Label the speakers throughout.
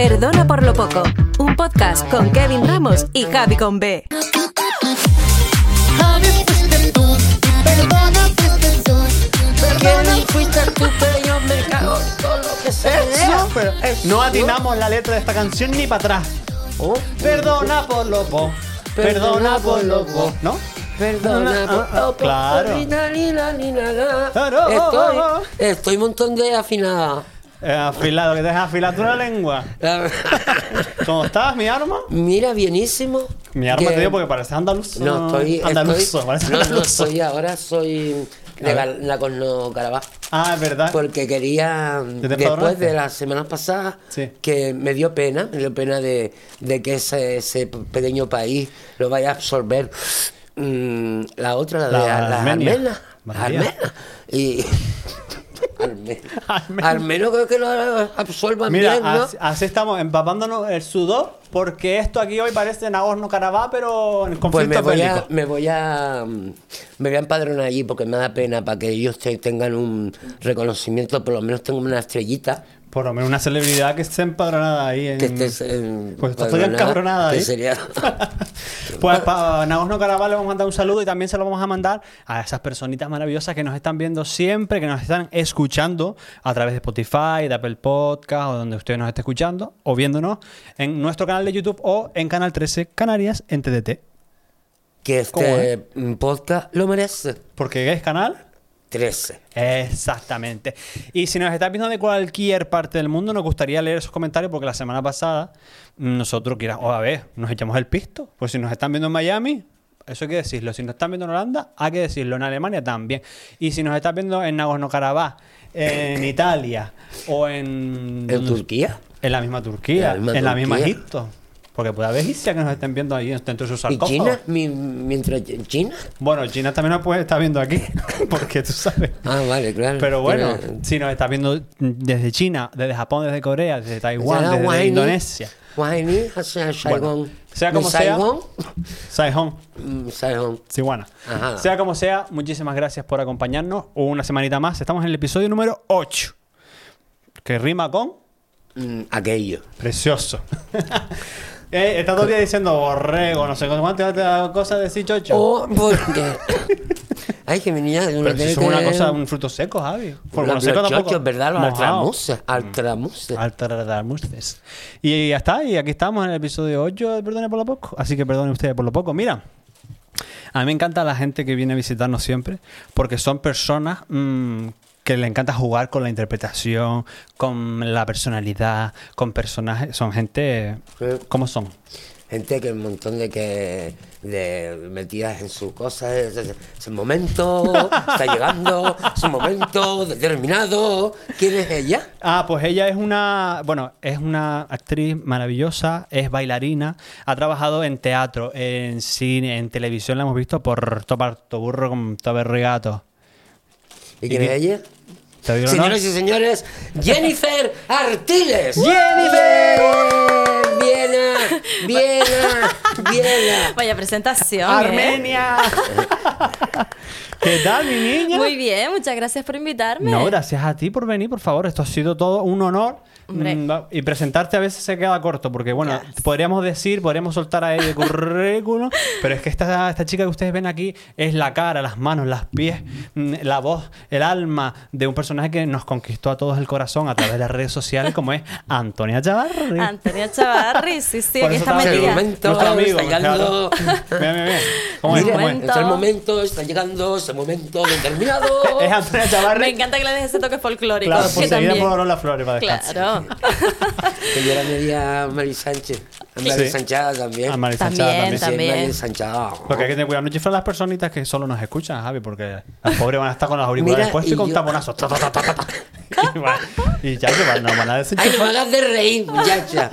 Speaker 1: Perdona por lo poco, un podcast con Kevin Ramos y Javi con B.
Speaker 2: Javi fuiste tú, perdona fuiste tú, perdona fuiste tú, pero yo me cago en todo lo que se
Speaker 3: Eso, pero no atinamos la letra de esta canción ni para atrás.
Speaker 2: Oh,
Speaker 3: Perdona por loco. Perdona por loco. ¿No?
Speaker 2: Perdona por loco. Ni na, ni na, na.
Speaker 3: Claro.
Speaker 2: Estoy, estoy un montón de afinada.
Speaker 3: Eh, afilado, que te dejas afilar tú la lengua. ¿Cómo estás, mi arma?
Speaker 2: Mira, bienísimo.
Speaker 3: Mi arma
Speaker 2: Que-
Speaker 3: te digo porque parece andaluz.
Speaker 2: No, estoy.
Speaker 3: Andaluzo,
Speaker 2: estoy-
Speaker 3: parece
Speaker 2: no, no, soy ahora, soy de la Corno Carabá.
Speaker 3: Ah, es verdad.
Speaker 2: Porque quería, después de las semanas pasadas,
Speaker 3: Sí.
Speaker 2: que me dio pena, me dio pena de, de que ese, ese pequeño país lo vaya a absorber mm, la otra, la de
Speaker 3: La
Speaker 2: la
Speaker 3: Armenia.
Speaker 2: armena.
Speaker 3: María.
Speaker 2: Armena. Y. Armena.
Speaker 3: Armena.
Speaker 2: Armeno creo que lo absorban
Speaker 3: Mira,
Speaker 2: bien, ¿no?
Speaker 3: así, así estamos empapándonos el sudor porque esto aquí hoy parece Nagorno-Karabaj, pero en
Speaker 2: Pues
Speaker 3: conflicto
Speaker 2: me voy, a, me voy a mm, me voy a empadronar allí porque me da pena para que ellos te- tengan un reconocimiento, por lo menos tengan una estrellita.
Speaker 3: Por lo menos una celebridad que esté empadronada ahí. En...
Speaker 2: Que estés en-
Speaker 3: Pues estoy encabronada ahí.
Speaker 2: sería
Speaker 3: Pues para Nagorno-Karabaj le vamos a mandar un saludo y también se lo vamos a mandar a esas personitas maravillosas que nos están viendo siempre, que nos están escuchando a través de Spotify, de Apple Podcast o donde usted nos esté escuchando o viéndonos en nuestro canal de YouTube o en Canal 13 Canarias en TDT.
Speaker 2: que
Speaker 3: ¿Cómo
Speaker 2: este podcast lo merece.
Speaker 3: Porque es canal
Speaker 2: 13.
Speaker 3: Exactamente. Y si nos estás viendo de cualquier parte del mundo, nos gustaría leer esos comentarios porque la semana pasada mm, nosotros, quieras, o a ver, nos echamos el pisto. Pues si nos están viendo en Miami, eso hay que decirlo. Si nos están viendo en Holanda, hay que decirlo. En Alemania también. Y si nos estás viendo en Nagorno-Karabaj, en Italia o en...
Speaker 2: ¿En Turquía?
Speaker 3: En la misma Turquía,
Speaker 2: En la misma
Speaker 3: en la misma. Egipto. Porque puede haber egipcias que nos estén viendo ahí dentro de sus
Speaker 2: ¿Y
Speaker 3: sarcófagos.
Speaker 2: China? Mi- mientras en China?
Speaker 3: Bueno, China también nos puede estar viendo aquí, porque tú sabes.
Speaker 2: Ah, vale, claro.
Speaker 3: Pero bueno,
Speaker 2: Pero-
Speaker 3: si nos estás viendo desde China, desde Japón, desde Corea, desde Taiwán, desde
Speaker 2: Guayni,
Speaker 3: Indonesia,
Speaker 2: Guayni, o sea, Saigon.
Speaker 3: sea como
Speaker 2: ¿Mi
Speaker 3: sea.
Speaker 2: Saigon?
Speaker 3: Saihon,
Speaker 2: Mm. Ajá.
Speaker 3: Sea como sea, muchísimas gracias por acompañarnos una semanita más. Estamos en el episodio número 8, que rima con
Speaker 2: Mm, aquello.
Speaker 3: precioso. eh, está todo el día diciendo borrego, no sé cuántas cosas de decir chocho.
Speaker 2: Oh, porque... Ay, que mi niña... uno
Speaker 3: Pero si son una
Speaker 2: que-
Speaker 3: cosa, un fruto seco, Javi. Por
Speaker 2: Los
Speaker 3: lo seco tampoco.
Speaker 2: chochos, ¿verdad? Los altramuses. Altramuses.
Speaker 3: Altaradamuses. Y ya está, y aquí estamos en el episodio 8 de Perdone por lo poco. Así que perdonen ustedes por lo poco. Mira, a mí me encanta la gente que viene a visitarnos siempre, porque son personas mm, que le encanta jugar con la interpretación, con la personalidad, con personajes. Son gente. ¿Cómo son?
Speaker 2: Gente que un montón de que de metidas en sus cosas. Es, es- es el momento, está llegando, es un momento determinado. ¿Quién es ella?
Speaker 3: Ah, pues ella es una, bueno, es una actriz maravillosa, es bailarina, ha trabajado en teatro, en cine, en televisión, la hemos visto por Toparto Burro con Tobe Regato.
Speaker 2: ¿Y quién
Speaker 3: ¿Y
Speaker 2: es ella? Señoras y señores, Jennifer Artiles.
Speaker 3: ¡Jennifer!
Speaker 2: Viena, Viena, Viena.
Speaker 4: Vaya presentación. ¿eh?
Speaker 3: ¡Armenia! ¿Qué tal, mi niña?
Speaker 4: Muy bien, muchas gracias por invitarme.
Speaker 3: No, gracias a ti por venir, por favor. Esto ha sido todo un honor.
Speaker 4: Hombre.
Speaker 3: Mm, Y presentarte a veces se queda corto, porque bueno, podríamos decir, podríamos soltar ahí el currículum, pero es que esta, esta chica que ustedes ven aquí es la cara, las manos, las pies, mm, la voz, el alma de un personaje que nos conquistó a todos el corazón a través de las redes sociales, como es Antonia Chavarri.
Speaker 4: Antonia Chavarri, sí, sí,
Speaker 3: Por
Speaker 4: aquí está
Speaker 2: Es el
Speaker 4: metida.
Speaker 2: momento, está llegando.
Speaker 3: Mira, mira, mira. ¿Cómo es? ¿Cómo es?
Speaker 4: Momento.
Speaker 2: es el momento, está llegando ese momento determinado.
Speaker 3: Es Antonia Chavarri.
Speaker 4: Me encanta que le dejes ese toque folclórico.
Speaker 3: Claro, pues seguida
Speaker 4: también.
Speaker 3: por las flores para descansar.
Speaker 4: Claro.
Speaker 2: Que yo era media Mari Sánchez. A Mari
Speaker 3: Sí.
Speaker 2: Sanchada también.
Speaker 3: A Mari
Speaker 4: También,
Speaker 3: también.
Speaker 2: Sí,
Speaker 4: también.
Speaker 3: Porque hay que tener cuidado, no chiflar a las personitas que solo nos escuchan, Javi, porque las pobres van a estar con los auriculares
Speaker 2: Mira,
Speaker 3: puestos y,
Speaker 2: y
Speaker 3: con
Speaker 2: yo-
Speaker 3: taponazos. Y, ya que van, no van a
Speaker 2: Ay,
Speaker 3: desenchufar.
Speaker 2: no hagas de reír, muchacha.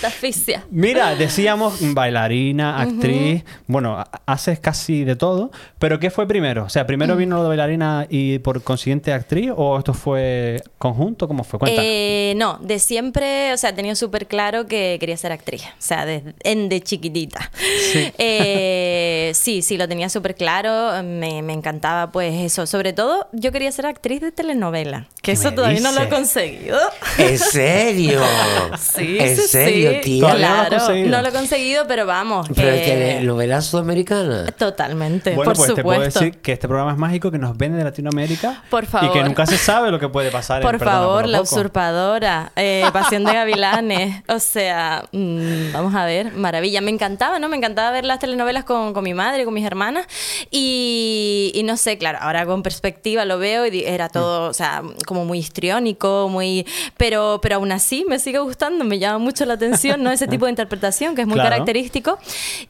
Speaker 4: Te asfixia.
Speaker 3: Mira, decíamos bailarina, actriz, bueno, ha- haces casi de todo, pero ¿qué fue primero? O sea, ¿primero vino lo de bailarina y por consiguiente actriz o esto fue conjunto? ¿Cómo fue? Cuenta.
Speaker 4: Eh, no, de siempre, o sea, tenía súper claro que quería ser actriz, o sea, desde en de chiquitita.
Speaker 3: Sí.
Speaker 4: Eh, sí, sí, lo tenía súper claro, me, me encantaba pues eso. Sobre todo, yo quería ser actriz de telenovela, Que eso todavía no lo he conseguido.
Speaker 2: ¿En serio?
Speaker 4: Sí,
Speaker 2: ¿En
Speaker 4: sí,
Speaker 2: serio,
Speaker 4: sí.
Speaker 2: tía?
Speaker 3: Lo
Speaker 4: Claro,
Speaker 3: conseguido.
Speaker 4: no lo he conseguido, pero vamos.
Speaker 2: ¿Pero
Speaker 4: que-
Speaker 2: que novela sudamericana?
Speaker 4: Totalmente,
Speaker 3: Bueno,
Speaker 4: por
Speaker 3: pues te puedo
Speaker 4: supuesto.
Speaker 3: decir que este programa es mágico, que nos viene de Latinoamérica.
Speaker 4: Por
Speaker 3: Y que
Speaker 4: favor.
Speaker 3: nunca se sabe lo que puede pasar. en
Speaker 4: Por
Speaker 3: Perdona
Speaker 4: favor,
Speaker 3: lo
Speaker 4: La
Speaker 3: poco.
Speaker 4: Usurpadora, eh, Pasión de Gavilanes. O sea, mm, vamos a ver, maravilla. Me encantaba, ¿no? Me encantaba ver las telenovelas con, con mi madre, con mis hermanas. Y, y no sé, claro, ahora con perspectiva lo veo y era todo, o sea, como muy histriónico, muy. Pero, pero aún así me sigue gustando, me llama mucho la atención, ¿no? Ese tipo de interpretación que es muy
Speaker 3: Claro.
Speaker 4: característico.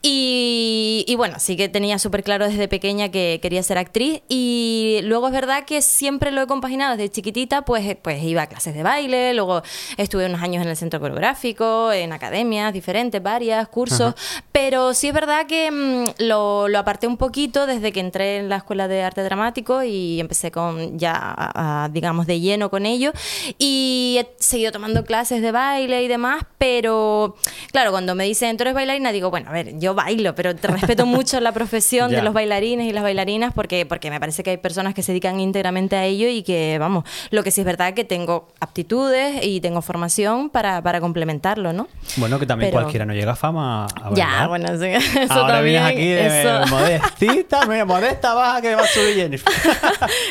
Speaker 4: Y, y bueno, sí que tenía súper claro desde pequeña que quería ser actriz. Y luego es verdad que siempre lo he compaginado desde chiquitita, pues, eh, pues iba a clases de baile, luego estuve unos años en el centro coreográfico, en academias diferentes, varias, cursos. Pero sí es verdad que mm, lo, lo aparté un poquito desde que entré en la escuela de arte dramático y empecé con ya, a- a, digamos, de lleno con ello. Y he seguido tomando clases de baile y demás, pero claro, cuando me dicen, tú eres bailarina, digo, bueno, a ver, yo bailo, pero te respeto mucho la profesión de los bailarines y las bailarinas porque, porque me parece que hay personas que se dedican íntegramente a ello y que, vamos, lo que sí es verdad que tengo aptitudes y tengo formación para, para complementarlo, ¿no?
Speaker 3: Bueno, que también
Speaker 4: Pero-
Speaker 3: cualquiera no llega a fama a
Speaker 4: Ya, bueno, sí, eso
Speaker 3: Ahora
Speaker 4: también.
Speaker 3: vienes aquí de
Speaker 4: eso,
Speaker 3: modestita, mira, modesta baja que va a subir Jennifer.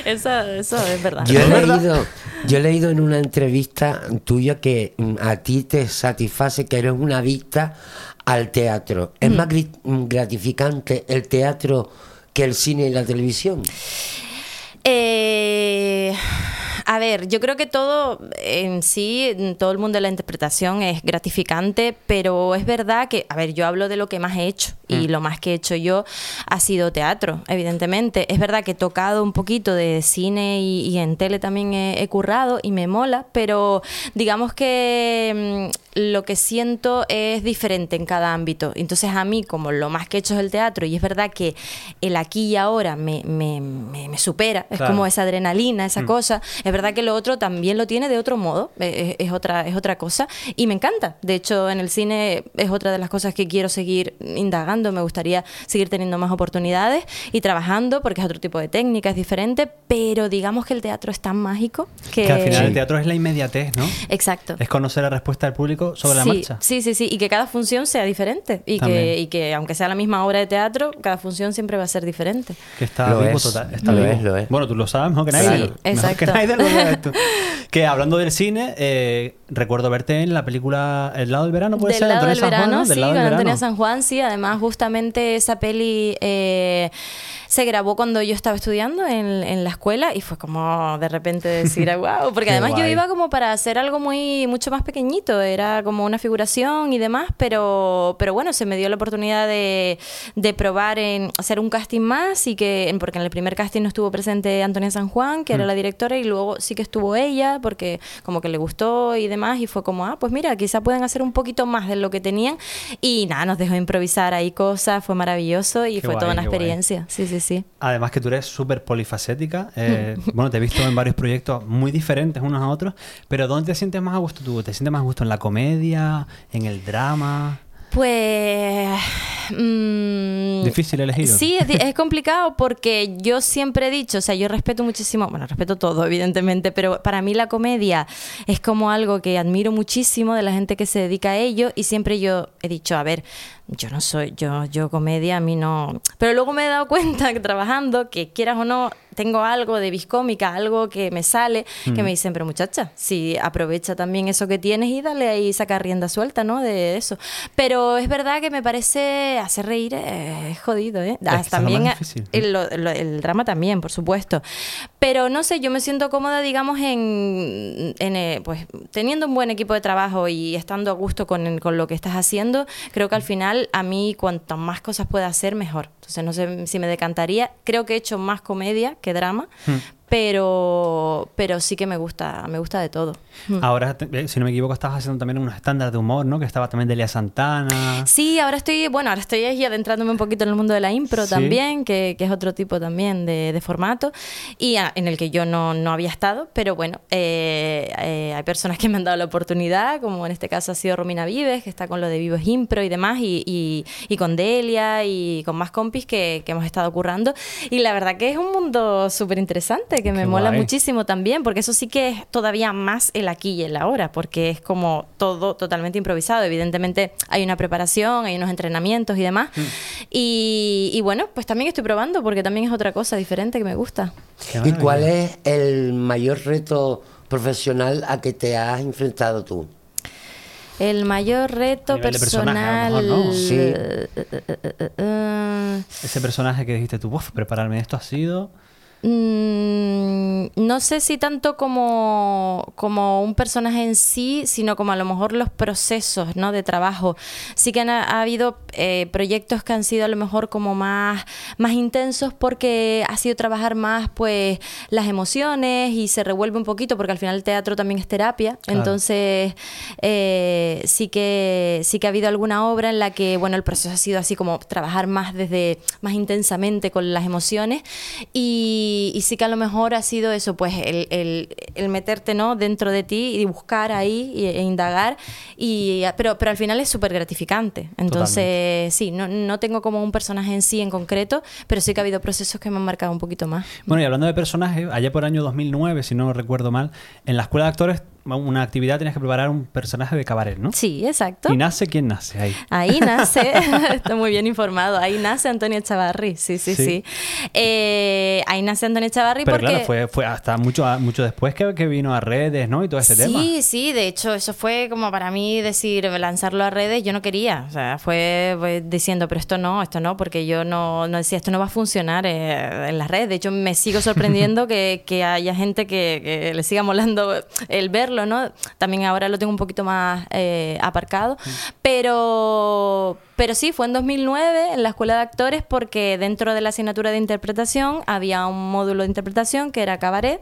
Speaker 4: eso, eso es verdad.
Speaker 2: Yo he, leído, yo he leído en una entrevista tuya que mm, a ti te satisface que eres una adicta al teatro. ¿Es más gri- mm, gratificante el teatro que el cine y la televisión?
Speaker 4: Eh, a ver, yo creo que todo en sí, en todo el mundo de la interpretación es gratificante, pero es verdad que, a ver, yo hablo de lo que más he hecho y lo más que he hecho yo ha sido teatro, evidentemente. Es verdad que he tocado un poquito de cine y, y en tele también he, he currado y me mola, pero digamos que mm, lo que siento es diferente en cada ámbito. Entonces a mí, como lo más que he hecho es el teatro, y es verdad que el aquí y ahora me, me, me- me supera, es
Speaker 3: Claro.
Speaker 4: como esa adrenalina, esa cosa, es verdad que lo otro también lo tiene de otro modo, eh, es, es otra, es otra cosa, y me encanta. De hecho, en el cine es otra de las cosas que quiero seguir indagando, me gustaría seguir teniendo más oportunidades y trabajando, porque es otro tipo de técnica, es diferente, pero digamos que el teatro es tan mágico que...
Speaker 3: Que al final el teatro es la inmediatez, ¿no?
Speaker 4: Exacto.
Speaker 3: Es conocer la respuesta del público sobre
Speaker 4: sí,
Speaker 3: la marcha.
Speaker 4: Sí, sí, sí. Y que cada función sea diferente. Y que, y que aunque sea la misma obra de teatro, cada función siempre va a ser diferente.
Speaker 3: Que está
Speaker 2: Lo
Speaker 3: vivo
Speaker 2: es,
Speaker 3: total. Está
Speaker 2: lo
Speaker 3: vivo.
Speaker 2: es, lo es.
Speaker 3: Bueno, tú lo sabes mejor que
Speaker 2: Sí,
Speaker 3: nadie. Mejor
Speaker 4: exacto.
Speaker 3: que nadie lo. Que hablando del cine, eh, recuerdo verte en la película El lado del verano, puede
Speaker 4: Del
Speaker 3: ser.
Speaker 4: lado del
Speaker 3: San Juan,
Speaker 4: verano,
Speaker 3: ¿no? Del
Speaker 4: sí,
Speaker 3: lado
Speaker 4: con
Speaker 3: del
Speaker 4: Antonia
Speaker 3: verano.
Speaker 4: San Juan, sí. Además, justamente esa peli eh, se grabó cuando yo estaba estudiando en, en la escuela y fue como de repente decir, wow, porque además yo iba como para hacer algo muy mucho más pequeñito, era como una figuración y demás, pero, pero bueno, se me dio la oportunidad de, de probar en hacer un casting más y que, porque en el primer casting no estuvo presente Antonia San Juan, que era
Speaker 3: Mm.
Speaker 4: la directora, y luego sí que estuvo ella, porque como que le gustó y demás, y fue como, ah, pues mira, quizá pueden hacer un poquito más de lo que tenían, y nada, nos dejó improvisar ahí cosas, fue maravilloso y
Speaker 3: Qué
Speaker 4: fue toda una
Speaker 3: guay.
Speaker 4: experiencia, sí, sí, sí.
Speaker 3: Además que tú eres súper polifacética. eh, bueno, te he visto en varios proyectos muy diferentes unos a otros. Pero ¿dónde te sientes más a gusto tú? ¿Te sientes más a gusto en la comedia? ¿En el drama?
Speaker 4: Pues... mm,
Speaker 3: Difícil elegir.
Speaker 4: Sí, es, es complicado porque yo siempre he dicho, o sea, yo respeto muchísimo, bueno, respeto todo, evidentemente, pero para mí la comedia es como algo que admiro muchísimo de la gente que se dedica a ello y siempre yo he dicho, a ver, yo no soy, yo, yo comedia, a mí no. Pero luego me he dado cuenta que trabajando, que quieras o no, tengo algo de viscómica, algo que me sale, que me dicen, pero muchacha, si aprovecha también eso que tienes y dale ahí, saca rienda suelta, ¿no? De eso. Pero es verdad que me parece hacer reír eh, es jodido, ¿eh?
Speaker 3: Es
Speaker 4: también el, lo- el drama también, por supuesto. Pero no sé, yo me siento cómoda, digamos, en, en, eh, pues teniendo un buen equipo de trabajo y estando a gusto con, con lo que estás haciendo, creo que al final a mí cuanto más cosas pueda hacer, mejor. Entonces no sé si me decantaría. Creo que he hecho más comedia que drama, pero, pero sí que me gusta, me gusta de todo.
Speaker 3: Ahora, te- eh, si no me equivoco, estabas haciendo también unos estándares de humor, ¿no? Que estaba también Delia Santana.
Speaker 4: Sí, ahora estoy, bueno, ahora estoy ahí adentrándome un poquito en el mundo de la impro
Speaker 3: Sí.
Speaker 4: también, que, que es otro tipo también de, de formato, y ah, en el que yo no, no había estado, pero bueno, eh, eh, hay personas que me han dado la oportunidad, como en este caso ha sido Romina Vives, que está con lo de Vivos Impro y demás, y, y- y con Delia y con más compis que, que hemos estado currando, y la verdad que es un mundo súper interesante, que me
Speaker 3: Qué
Speaker 4: mola
Speaker 3: guay.
Speaker 4: muchísimo también, porque eso sí que es todavía más el aquí y el ahora, porque es como todo totalmente improvisado. Evidentemente hay una preparación, hay unos entrenamientos y demás.
Speaker 3: Mm.
Speaker 4: Y, y bueno, pues también estoy probando, porque también es otra cosa diferente que me gusta.
Speaker 2: ¿Y cuál es el mayor reto profesional a que te has enfrentado tú?
Speaker 4: El mayor reto
Speaker 3: A nivel de personaje, a
Speaker 4: personal.
Speaker 3: lo mejor, ¿no?
Speaker 2: Sí.
Speaker 4: eh, eh, eh,
Speaker 3: Ese personaje que dijiste tú, "Uf, prepararme esto ha sido.
Speaker 4: Mm, no sé si tanto como, como un personaje en sí, sino como a lo mejor los procesos ¿no? de trabajo. Sí que han, ha habido eh, proyectos que han sido a lo mejor como más, más intensos porque ha sido trabajar más pues las emociones y se revuelve un poquito porque al final el teatro también es terapia.
Speaker 3: Claro.
Speaker 4: Entonces eh, sí, que, sí que ha habido alguna obra en la que bueno el proceso ha sido así como trabajar más desde más intensamente con las emociones y, y sí que a lo mejor ha sido eso, pues el, el- el meterte ¿no? dentro de ti y buscar ahí y- e indagar, y, pero, pero al final es súper gratificante. Entonces, sí, no, no tengo como un personaje en sí en concreto, pero sí que ha habido procesos que me han marcado un poquito más.
Speaker 3: Bueno, y hablando de personajes, allá por año 2009, si no recuerdo mal, en la escuela de actores, una actividad tenías que preparar un personaje de cabaret, ¿no?
Speaker 4: Sí, exacto.
Speaker 3: ¿Y nace quién nace ahí?
Speaker 4: Ahí nace, está muy bien informado, ahí nace Antonio Chavarri, sí, sí,
Speaker 3: Sí.
Speaker 4: sí. Eh, ahí nace Antonio Chavarri
Speaker 3: Pero
Speaker 4: porque...
Speaker 3: claro, fue, fue hasta mucho, mucho después que, que vino a redes, ¿no? Y todo ese
Speaker 4: sí,
Speaker 3: tema.
Speaker 4: Sí, de hecho, eso fue como para mí decir, lanzarlo a redes, yo no quería. O sea, fue, diciendo, pero esto no, esto no, porque yo no, no decía, esto no va a funcionar eh, en las redes. De hecho, me sigo sorprendiendo que, que haya gente que, que le siga molando el verlo, ¿no? También ahora lo tengo un poquito más eh, aparcado. Pero, pero sí, fue en 2009 en la escuela de actores porque dentro de la asignatura de interpretación había un módulo de interpretación que era cabaret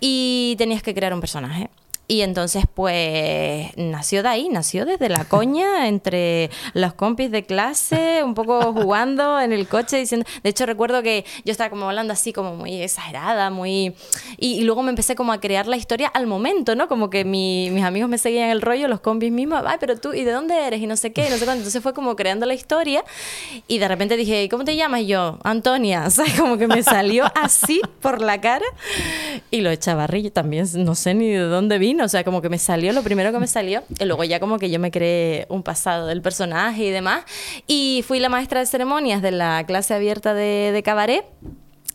Speaker 4: y tenías que crear un personaje. Y entonces, pues, nació de ahí, nació desde la coña, entre los compis de clase, un poco jugando en el coche, diciendo... De hecho, recuerdo que yo estaba como hablando así, como muy exagerada, muy... Y, y luego me empecé como a crear la historia al momento, ¿no? Como que mi- mis amigos me seguían el rollo, los compis mismos, ay, pero tú, ¿y de dónde eres? Y no sé qué, y no sé cuánto. Entonces fue como creando la historia y de repente dije, "¿Y ¿cómo te llamas? Y yo, Antonia, sea, como que me salió así por la cara y lo de Chavarri también, no sé ni de dónde vino, o sea, como que me salió lo primero que me salió y luego ya como que yo me creé un pasado del personaje y demás y fui la maestra de ceremonias de la clase abierta de, de cabaret.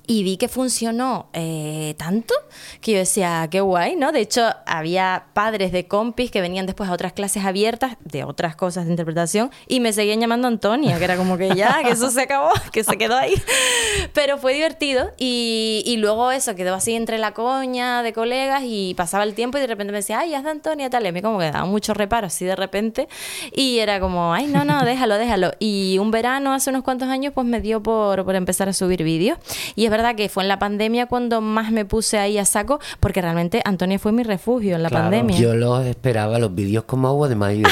Speaker 4: Y vi que funcionó eh, tanto que yo decía, qué guay, ¿no? De hecho, había padres de compis que venían después a otras clases abiertas de otras cosas de interpretación y me seguían llamando Antonia, que era como que ya, que eso se acabó, que se quedó ahí. Pero fue divertido y, luego eso quedó así entre la coña de colegas y pasaba el tiempo y de repente me decía, ay, haz de Antonia, tal. Y a como que daba mucho reparo así de repente y era como, ay, no, no, déjalo, déjalo. Y un verano hace unos cuantos años pues me dio por, por empezar a subir vídeos. Y es verdad que fue en la pandemia cuando más me puse ahí a saco, porque realmente Antonia fue mi refugio en la
Speaker 3: Claro.
Speaker 4: pandemia.
Speaker 2: Yo los esperaba, los vídeos como agua de mayo.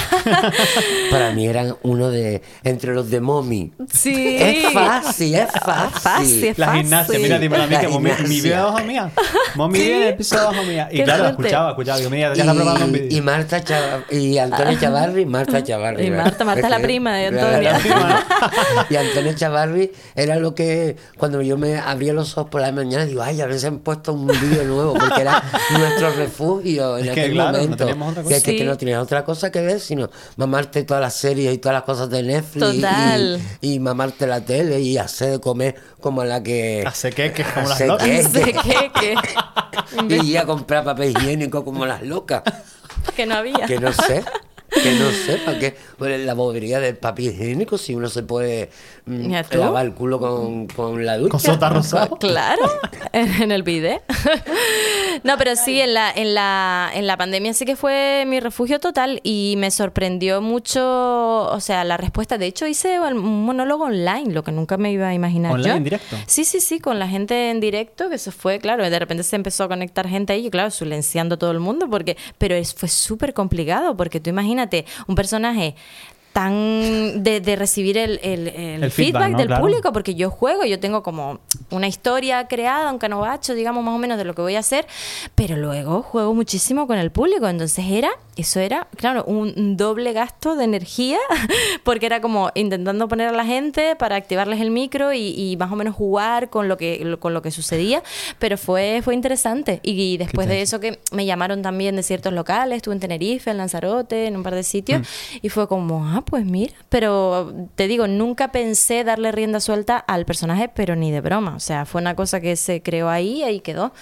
Speaker 2: Para mí eran uno de. entre los de Mommy.
Speaker 4: Sí.
Speaker 2: Es fácil, es fácil.
Speaker 4: Fácil, es
Speaker 3: La gimnasia,
Speaker 4: fácil.
Speaker 3: mira, dímelo a mí
Speaker 2: La
Speaker 3: que mami, mi de ojo mía. Mami viene el piso de ojo mía. Y
Speaker 4: Qué
Speaker 3: claro,
Speaker 4: fuerte.
Speaker 3: escuchaba, escuchaba. Digo, mira, ya está probando un
Speaker 2: Y,
Speaker 3: vídeo.
Speaker 2: y Marta Chava- y Antonio Chavarri, Marta Chavarri.
Speaker 4: Y
Speaker 2: ¿verdad?
Speaker 4: Marta, Marta es la prima de
Speaker 2: ¿no? y Antonio Chavarri era lo que cuando yo me abría los ojos por la mañana digo, ay, a ver si han puesto un vídeo nuevo porque era nuestro refugio en
Speaker 3: Es que,
Speaker 2: aquel
Speaker 3: claro,
Speaker 2: momento.
Speaker 3: otra
Speaker 2: Que-
Speaker 3: cosa.
Speaker 2: que, que
Speaker 4: Sí.
Speaker 2: no tenías otra cosa que ver sino mamarte todas las series y todas las cosas de Netflix y-
Speaker 4: Total.
Speaker 2: Y, y mamarte la tele y hacer de comer como la que
Speaker 3: Hace que, que es como las
Speaker 2: Hace
Speaker 3: locas.
Speaker 4: sé qué, qué.
Speaker 2: y ir a comprar papel higiénico como las locas.
Speaker 4: que no había.
Speaker 2: Que no sé. Que no sé, para qué. Bueno, la bobería del papel higiénico, si uno se puede mm, lavar el culo con, con la ducha.
Speaker 3: Con sota rosado.
Speaker 4: Claro, en, en el video. No, pero sí, en la, en, la, en la pandemia sí que fue mi refugio total y me sorprendió mucho, o sea, la respuesta. De hecho, hice un monólogo online, lo que nunca me iba a imaginar
Speaker 3: ¿Online,
Speaker 4: yo.
Speaker 3: en directo?
Speaker 4: Sí, sí, sí, con la gente en directo, que eso fue, claro, de repente se empezó a conectar gente ahí, y claro, silenciando a todo el mundo, porque, pero es, fue súper complicado, porque tú imagínate un personaje tan de, de recibir el, el- el
Speaker 3: El feedback,
Speaker 4: feedback,
Speaker 3: ¿no?
Speaker 4: del
Speaker 3: Claro.
Speaker 4: público, porque yo juego, yo tengo como una historia creada, un canovacho, digamos más o menos de lo que voy a hacer, pero luego juego muchísimo con el público, entonces era, eso era, claro, un, doble gasto de energía, porque era como intentando poner a la gente para activarles el micro y, y más o menos jugar con lo que, con lo que sucedía, pero fue, fue interesante. Y, y después de eso que me llamaron también de ciertos locales, estuve en Tenerife, en Lanzarote, en un par de sitios, y fue como, ah, pues mira, pero te digo, nunca pensé darle rienda suelta al personaje, pero ni de broma, o sea, fue una cosa que se creó ahí y ahí quedó.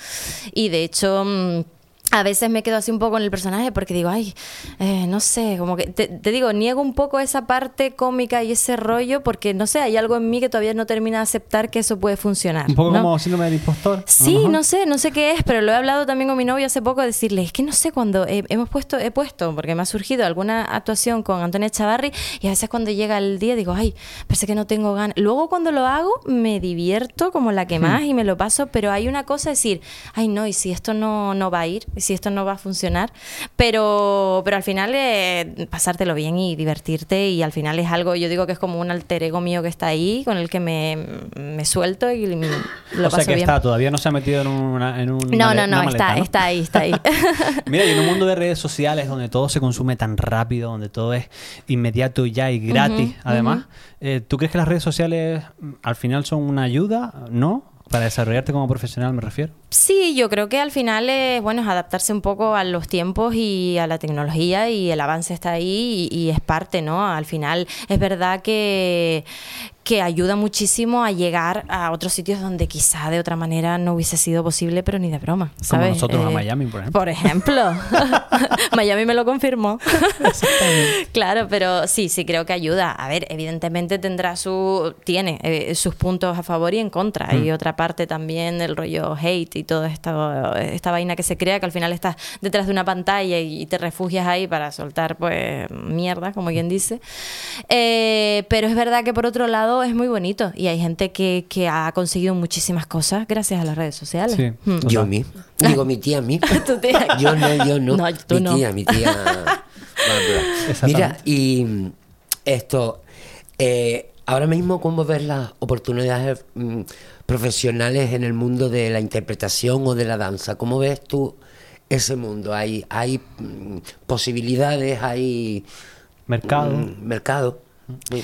Speaker 4: Y de hecho... a veces me quedo así un poco en el personaje porque digo, ay, eh, no sé, como que te, te digo, niego un poco esa parte cómica y ese rollo porque, no sé, hay algo en mí que todavía no termina de aceptar que eso puede funcionar.
Speaker 3: Un poco
Speaker 4: ¿no?
Speaker 3: como síndrome del impostor.
Speaker 4: Sí, no sé, no sé qué es, pero lo he hablado también con mi novio hace poco, decirle, es que no sé cuando he- hemos puesto, he puesto, porque me ha surgido alguna actuación con Antonia Chavarri y a veces cuando llega el día digo, ay, parece que no tengo ganas. Luego cuando lo hago me divierto como la que más y me lo paso, pero hay una cosa de decir, ay no, y si esto no, no va a ir, si esto no va a funcionar, pero, pero al final eh, pasártelo bien y divertirte y al final es algo, yo digo que es como un alter ego mío que está ahí, con el que me, me suelto y me- lo
Speaker 3: o sea que
Speaker 4: bien.
Speaker 3: está, todavía no se ha metido en, una, en un
Speaker 4: No, no, no, está, está ahí, está ahí.
Speaker 3: Mira, y en un mundo de redes sociales donde todo se consume tan rápido, donde todo es inmediato y ya y gratis, además, eh, ¿tú crees que las redes sociales mm, al final son una ayuda? ¿No? Para desarrollarte como profesional, me refiero.
Speaker 4: Sí, yo creo que al final es bueno adaptarse un poco a los tiempos y a la tecnología y el avance está ahí y es parte, ¿no? Al final es verdad que, que ayuda muchísimo a llegar a otros sitios donde quizá de otra manera no hubiese sido posible, pero ni de broma,
Speaker 3: Como nosotros a
Speaker 4: Eh,
Speaker 3: Miami, por ejemplo.
Speaker 4: Por ejemplo. Miami me lo confirmó. claro, pero sí, sí creo que ayuda. A ver, evidentemente tendrá su tiene eh, sus puntos a favor y en contra.
Speaker 3: Mm.
Speaker 4: Y otra parte también del rollo hate y toda esta, esta vaina que se crea que al final estás detrás de una pantalla y te refugias ahí para soltar pues mierda, como quien dice. Eh, pero es verdad que por otro lado es muy bonito y hay gente que, que ha conseguido muchísimas cosas gracias a las redes sociales.
Speaker 3: Sí.
Speaker 4: Hmm.
Speaker 2: Yo mismo. Digo, mi tía misma.
Speaker 4: Tu tía.
Speaker 2: Yo no, yo no.
Speaker 4: No, tú
Speaker 2: mi
Speaker 4: no.
Speaker 2: tía, mi tía. Mira, y mm, esto, eh, ahora mismo, ¿cómo ves las oportunidades mm, profesionales en el mundo de la interpretación o de la danza? ¿Cómo ves tú ese mundo? ¿Hay, hay mm, posibilidades? ¿Hay
Speaker 3: Mercado.
Speaker 2: mm, mercado? Sí.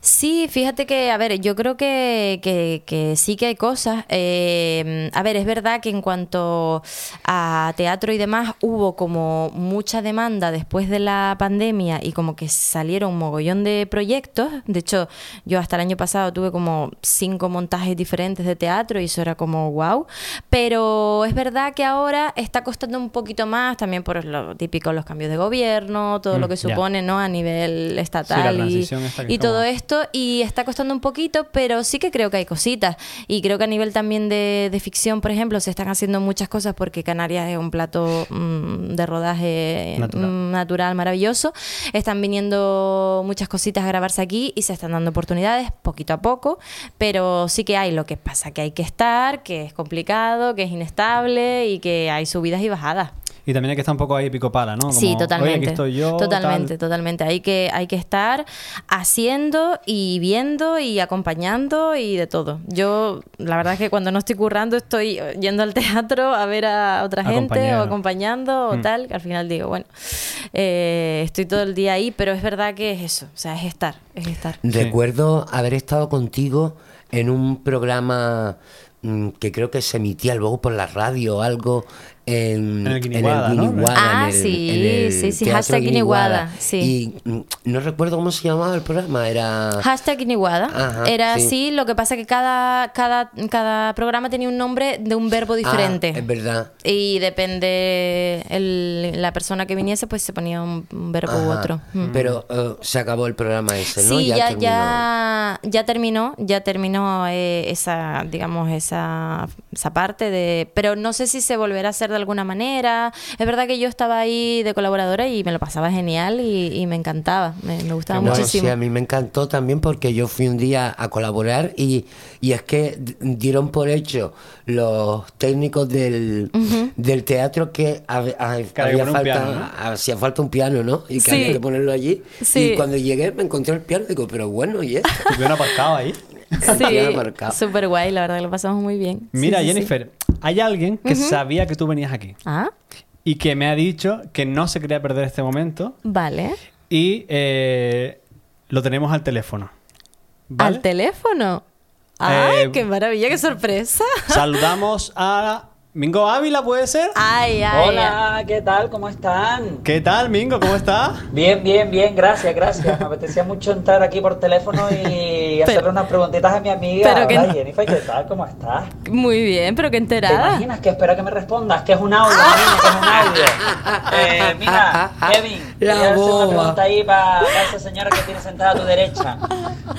Speaker 4: Sí, fíjate que, a ver, yo creo que, que- que sí que hay cosas. Eh, a ver, es verdad que en cuanto a teatro y demás, hubo como mucha demanda después de la pandemia y como que salieron un mogollón de proyectos. De hecho, yo hasta el año pasado tuve como cinco montajes diferentes de teatro y eso era como wow. Pero es verdad que ahora está costando un poquito más, también por lo típico, los cambios de gobierno, todo
Speaker 3: Mm,
Speaker 4: lo que
Speaker 3: ya.
Speaker 4: supone, ¿no? A nivel estatal y,
Speaker 3: que
Speaker 4: todo
Speaker 3: estamos-
Speaker 4: esto y está costando un poquito, pero sí que creo que hay cositas. Y creo que a nivel también de, de ficción, por ejemplo, se están haciendo muchas cosas porque Canarias es un plato mm, de rodaje
Speaker 3: Natural.
Speaker 4: mm, natural, maravilloso. Están viniendo muchas cositas a grabarse aquí y se están dando oportunidades poquito a poco, pero sí que hay. Lo que pasa que hay que estar, que es complicado, que es inestable y que hay subidas y bajadas.
Speaker 3: Y también hay que estar un poco ahí pico pala, ¿no? Como,
Speaker 4: Sí,
Speaker 3: Oye,
Speaker 4: totalmente.
Speaker 3: aquí estoy yo.
Speaker 4: totalmente,
Speaker 3: tal.
Speaker 4: totalmente. Hay que, hay que estar haciendo y viendo y acompañando y de todo. Yo, la verdad es que cuando no estoy currando, estoy yendo al teatro a ver a otra gente o acompañando o
Speaker 3: Mm.
Speaker 4: tal, que al final digo, bueno, eh, estoy todo el día ahí, pero es verdad que es eso, o sea, es estar, es estar.
Speaker 2: Recuerdo haber estado contigo en un programa mm, que creo que se emitía luego por la radio o algo en,
Speaker 3: En el Guiniguada, ¿no?
Speaker 2: Guiniguada,
Speaker 4: Ah,
Speaker 2: en el-
Speaker 4: sí,
Speaker 2: en el
Speaker 4: sí, sí, hashtag Guiniguada, sí.
Speaker 2: Y mm, no recuerdo cómo se llamaba el programa, era...
Speaker 4: Hashtag Iniguada.
Speaker 2: Ajá,
Speaker 4: Era
Speaker 2: sí.
Speaker 4: así, lo que pasa que cada, cada, cada programa tenía un nombre de un verbo diferente.
Speaker 2: Ah, es verdad.
Speaker 4: Y depende el- la persona que viniese, pues se ponía un, un verbo u otro. Mm.
Speaker 2: Pero eh, se acabó el programa ese, ¿no?
Speaker 4: Sí, ya,
Speaker 2: terminó.
Speaker 4: ya, ya terminó, ya terminó eh, esa, digamos, esa, esa parte de, pero no sé si se volverá a hacer de alguna manera. Es verdad que yo estaba ahí de colaboradora y me lo pasaba genial y, y me encantaba, me, me gustaba
Speaker 2: No,
Speaker 4: muchísimo.
Speaker 2: sí, a mí me encantó también porque yo fui un día a colaborar y, y es que dieron por hecho los técnicos del, del teatro que hab- hab-
Speaker 3: Que había
Speaker 2: falta,
Speaker 3: piano, ¿no?
Speaker 2: hacía falta un piano, ¿no? Y que
Speaker 4: Sí.
Speaker 2: había que ponerlo allí.
Speaker 4: Sí.
Speaker 2: Y cuando llegué me encontré el piano y digo, pero bueno, ¿y esto?
Speaker 3: Estuvieron aparcados ahí.
Speaker 4: Sí, súper guay, la verdad que lo pasamos muy bien.
Speaker 3: Mira,
Speaker 4: sí, sí.
Speaker 3: Jennifer, hay alguien que sabía que tú venías aquí
Speaker 4: Ah,
Speaker 3: y que me ha dicho que no se quería perder este momento
Speaker 4: vale.
Speaker 3: y eh, lo tenemos al teléfono. ¿Vale?
Speaker 4: ¿Al teléfono? ¡Ay,
Speaker 3: Eh,
Speaker 4: qué maravilla, qué sorpresa!
Speaker 3: Saludamos a Mingo Ávila, ¿puede ser?
Speaker 4: ¡Ay, ay! ay.
Speaker 5: Hola, ¿qué tal? ¿Cómo están?
Speaker 3: ¿Qué tal, Mingo? ¿Cómo estás?
Speaker 5: Bien, bien, bien, gracias, gracias. Me apetecía mucho entrar aquí por teléfono y hacerle unas preguntitas a mi amiga.
Speaker 4: pero que
Speaker 5: Hola,
Speaker 4: no-
Speaker 5: Jennifer, ¿qué tal? ¿Cómo estás?
Speaker 4: Muy bien, pero qué
Speaker 5: ¿Te
Speaker 4: enterada.
Speaker 5: imaginas que espera que me respondas? Que es un audio, que es un audio. Eh, mira, Kevin,
Speaker 2: La
Speaker 5: quería hacer
Speaker 2: boba.
Speaker 5: una pregunta ahí para esa señora que tiene sentada a tu derecha.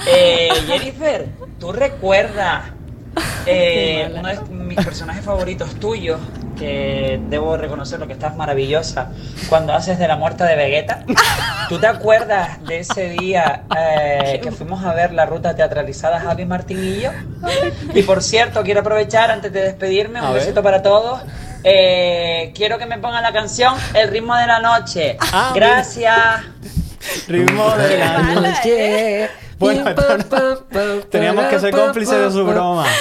Speaker 5: Eh, Jennifer, ¿tú recuerdas eh, uno de mis personajes favoritos tuyos? Que debo reconocerlo que estás maravillosa cuando haces de la muerte de Vegeta. ¿Tú te acuerdas de ese día eh, que fuimos a ver la ruta teatralizada Javi Martín y yo? Y por cierto, quiero aprovechar antes de despedirme,
Speaker 3: A
Speaker 5: un
Speaker 3: ver.
Speaker 5: besito para todos. Eh, quiero que me pongan la canción El ritmo de la noche.
Speaker 3: Ah.
Speaker 5: Gracias.
Speaker 3: Ritmo de la
Speaker 2: noche.
Speaker 3: Bueno, Teníamos que ser cómplices de su broma.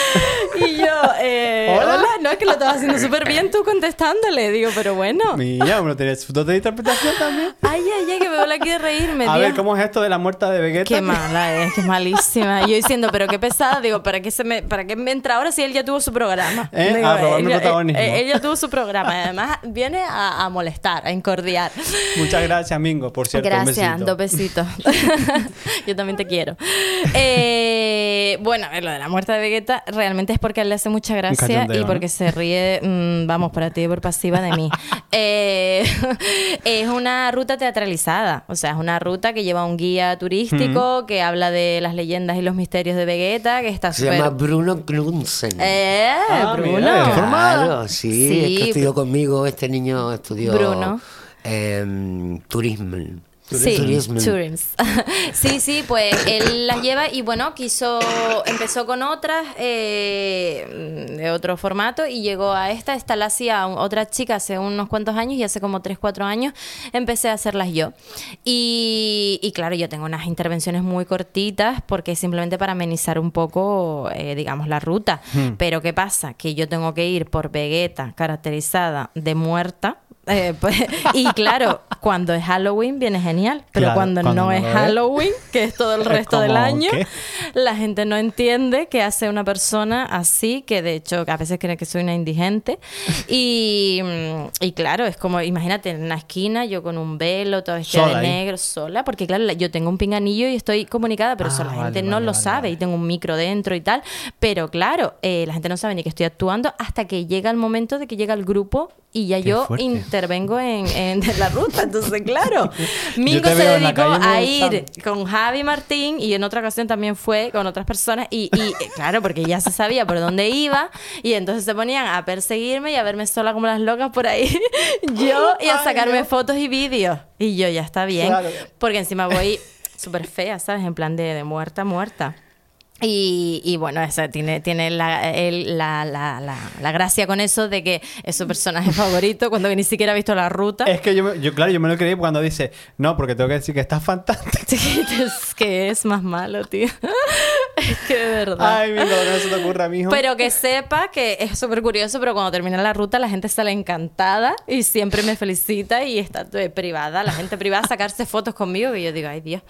Speaker 4: Y yo, eh,
Speaker 3: Hola.
Speaker 4: hola. no es que lo estabas haciendo súper bien tú contestándole, digo, pero bueno.
Speaker 3: Mira, tiene su dote de interpretación también.
Speaker 4: Ay, ay, ay, que me duele aquí de reírme,
Speaker 3: A
Speaker 4: tío.
Speaker 3: ver, ¿cómo es esto de la muerte de Vegeta?
Speaker 4: Qué mala es, que es malísima. Y yo diciendo, pero qué pesada, digo, ¿para qué, se me, ¿para qué me entra ahora si él ya tuvo su programa?
Speaker 3: ¿Eh?
Speaker 4: Digo,
Speaker 3: A robarme
Speaker 4: él, ya-
Speaker 3: protagonismo.
Speaker 4: él- él ya tuvo su programa. y Además, viene a, a molestar, a incordiar.
Speaker 3: Muchas gracias, Mingo, por cierto. un
Speaker 4: Gracias,
Speaker 3: besito.
Speaker 4: dos besitos. Yo también te quiero. Eh, bueno, a ver, lo de la muerte de Vegeta realmente es porque a él le hace mucha gracia y porque
Speaker 3: ¿no?
Speaker 4: se ríe, mm, vamos, por ti y por pasiva de mí. Eh, es una ruta teatralizada, o sea, es una ruta que lleva un guía turístico que habla de las leyendas y los misterios de Vegeta, que está
Speaker 2: Se llama Bruno Knudsen.
Speaker 4: Eh,
Speaker 3: Ah,
Speaker 4: Bruno.
Speaker 2: Claro, sí,
Speaker 4: Sí,
Speaker 2: es que estudió conmigo, este niño estudió
Speaker 4: Bruno.
Speaker 2: em, turismo.
Speaker 4: Sí, sí, sí, pues él las lleva y bueno, quiso, empezó con otras eh, de otro formato y llegó a esta, esta la hacía otra chica hace unos cuantos años y hace como 3, 4 años empecé a hacerlas yo. Y, y claro, yo tengo unas intervenciones muy cortitas porque es simplemente para amenizar un poco, eh, digamos, la ruta. Pero ¿qué pasa? Que yo tengo que ir por Vegeta caracterizada de muerta. Eh, pues, y claro, cuando es Halloween viene genial, pero
Speaker 3: Claro,
Speaker 4: cuando,
Speaker 3: cuando
Speaker 4: no
Speaker 3: no
Speaker 4: es
Speaker 3: lo es,
Speaker 4: Halloween, que es todo el
Speaker 3: es
Speaker 4: resto del año,
Speaker 3: ¿qué?
Speaker 4: la gente no entiende que hace una persona así, que de hecho a veces cree que soy una indigente. Y, mm, y claro, es como, imagínate, en una esquina, yo con un velo, todo vestida de
Speaker 3: ahí.
Speaker 4: negro, sola, porque claro, la- yo tengo un pinganillo y estoy comunicada, pero
Speaker 3: Ah,
Speaker 4: eso la
Speaker 3: vale,
Speaker 4: gente no
Speaker 3: vale,
Speaker 4: lo sabe y tengo un micro dentro y tal. Pero claro, eh, la gente no sabe ni que estoy actuando hasta que llega el momento de que llega el grupo y ya
Speaker 3: Qué
Speaker 4: yo
Speaker 3: fuerte.
Speaker 4: intervengo en, en la ruta. Entonces, claro, Mingo se dedicó a ir con Javi Martín y en otra ocasión también fue con otras personas y, y, eh, claro, porque ya se sabía por dónde iba y entonces se ponían a perseguirme y a verme sola como las locas por ahí yo y a sacarme fotos y vídeos y yo ya está bien
Speaker 3: Claro.
Speaker 4: porque encima voy súper fea, ¿sabes? En plan de, de muerta, muerta. Y, y bueno, esa tiene, tiene la, el- la, la, gracia con eso de que es su personaje favorito cuando ni siquiera ha visto la ruta.
Speaker 3: Es que yo, me- yo, claro, yo me lo creí cuando dice, no, porque tengo que decir que estás fantástico.
Speaker 4: es que es más malo, tío. es que de verdad.
Speaker 3: Ay, que no se te ocurra, mijo.
Speaker 4: Pero que sepa que es súper curioso, pero cuando termina la ruta la gente sale encantada y siempre me felicita y está eh, privada, la gente privada a sacarse fotos conmigo que yo digo, ay Dios.